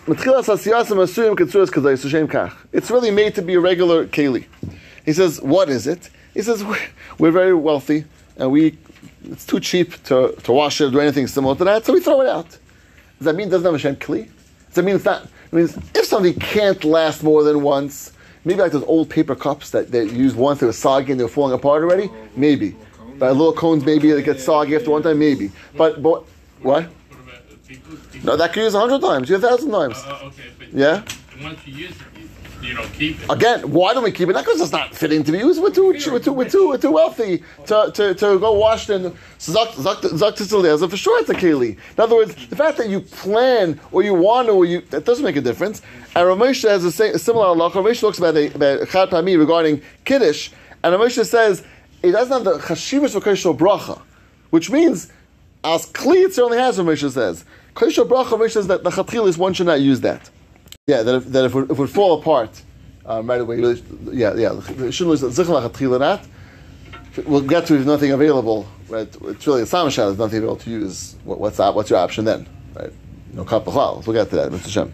It's really made to be a regular keli. He says, "What is it?" He says, "We're, very wealthy, and we it's too cheap to, to wash it or do anything similar to that, so we throw it out." Does that mean it doesn't have a shem kli? Does that mean it's not? It means if something can't last more than once, maybe like those old paper cups that they used once, they were soggy and they were falling apart already. Maybe, but little cones maybe they get soggy after one time. Maybe, but but what? No, that could use a hundred times, a thousand times. Uh, okay, Yeah. once you use it, you, don't keep it. Again, why don't we keep it? Not because it's not fitting to be used. We're too, we're too, we're too, we're too wealthy to, to, to go wash it. in- So Zak Zak Zak Tzitz Eliezer, for sure it's a keli. In other words, the fact that you plan or you want or you that doesn't make a difference. And Ramesha has a, a similar halacha. Ramesha talks about a, about chad pami regarding kiddush, and Ramesha says it doesn't have the chashivas v'kosher bracha, which means as kli it certainly has. Ramesha says kosher bracha. Ramesha says that the chatchilis one should not use that. Yeah, that if, that if, it, if fall apart um, right away. Really, yeah, yeah. Shouldn't lose. We'll get to if nothing available. Right, it's really a samashad. There's nothing available to use. What, what's that? What's your option then? Right, no kapachal. We'll get to that, Mr. Shem.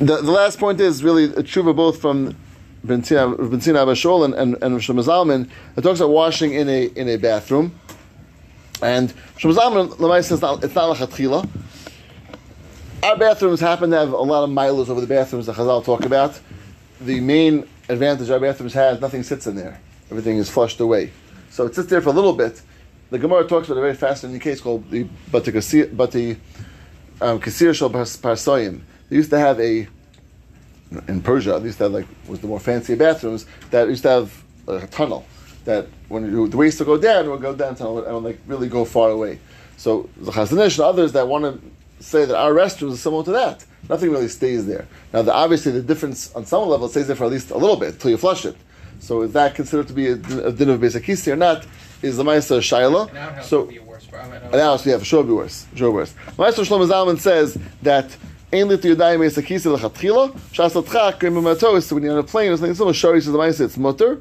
The, the last point is really a tshuva both from Benzina Abashol and and, and Shlomo Zalman. It talks about washing in a in a bathroom, and Shlomo Zalman Lamai it's not it's not lachatchila. Our bathrooms happen to have a lot of miles over the bathrooms that Chazal talk about. The main advantage our bathrooms have, nothing sits in there. Everything is flushed away. So it sits there for a little bit. The Gemara talks about a very fascinating case called the Bati Bati um, Shal Parsoyim. They used to have a in Persia. They used to have like was the more fancy bathrooms that used to have a tunnel that when you, the waste would go down, it would go down tunnel and like really go far away. So the Chazon Ish and others that want to say that our restrooms are similar to that. Nothing really stays there. Now, the, obviously, the difference on some level stays there for at least a little bit until you flush it. So, is that considered to be a, din- a din of beis hakisei or not? Is the Maisa Shaila? So, now, so yeah, for sure, be worse. Sure, worse. Maestro Shlomo Zalman says that. Ein lit yadayim beis hakisei lechatchila shas latchak grim So when you're on a plane, it's like similar. Shari says the Maisa it's mutar,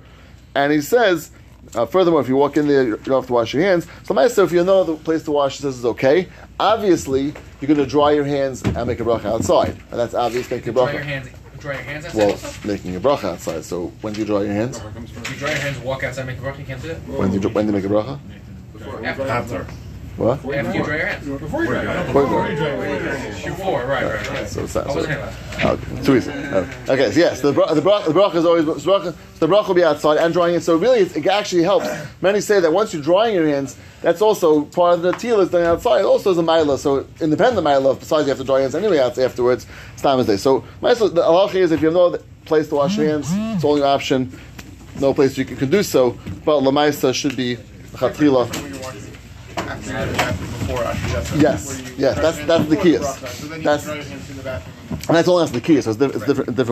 and he says. Uh, furthermore, if you walk in there, you don't have to wash your hands. So, Maestro, if you know the place to wash, says it's okay. Obviously, you're going to dry your hands and make a bracha outside, and that's obvious. Make a bracha. Dry your hands. Dry your hands outside. Well, also? making a bracha outside. So when do you dry your hands? If you dry your hands, walk outside, make a bracha. You can't do that. When do you, when do you make a bracha? After. After. What? After you dry your hands. Before you dry your hands. Before you dry your hands. Before, right, right, right. So it's not. I So, wasn't okay, oh, too easy. Okay, okay so yes, the bra- the bracha, the is always the bracha, the bracha will be outside and drying it. So really, it, it actually helps. Many say that once you're drying your hands, that's also part of the teal is done outside. It also is a mila, so independent mila. Besides, you have to dry your hands anyway out afterwards. It's time of day. So ma'aseh, the halacha is if you have no place to wash your hands, it's only option. No place you can, can do so, but lamaisa should be chatchila. Yes, yes, that's that's the key. bracha, So then you That's dry your hands in the bathroom. and that's only that's the key. So it's, diff- it's different different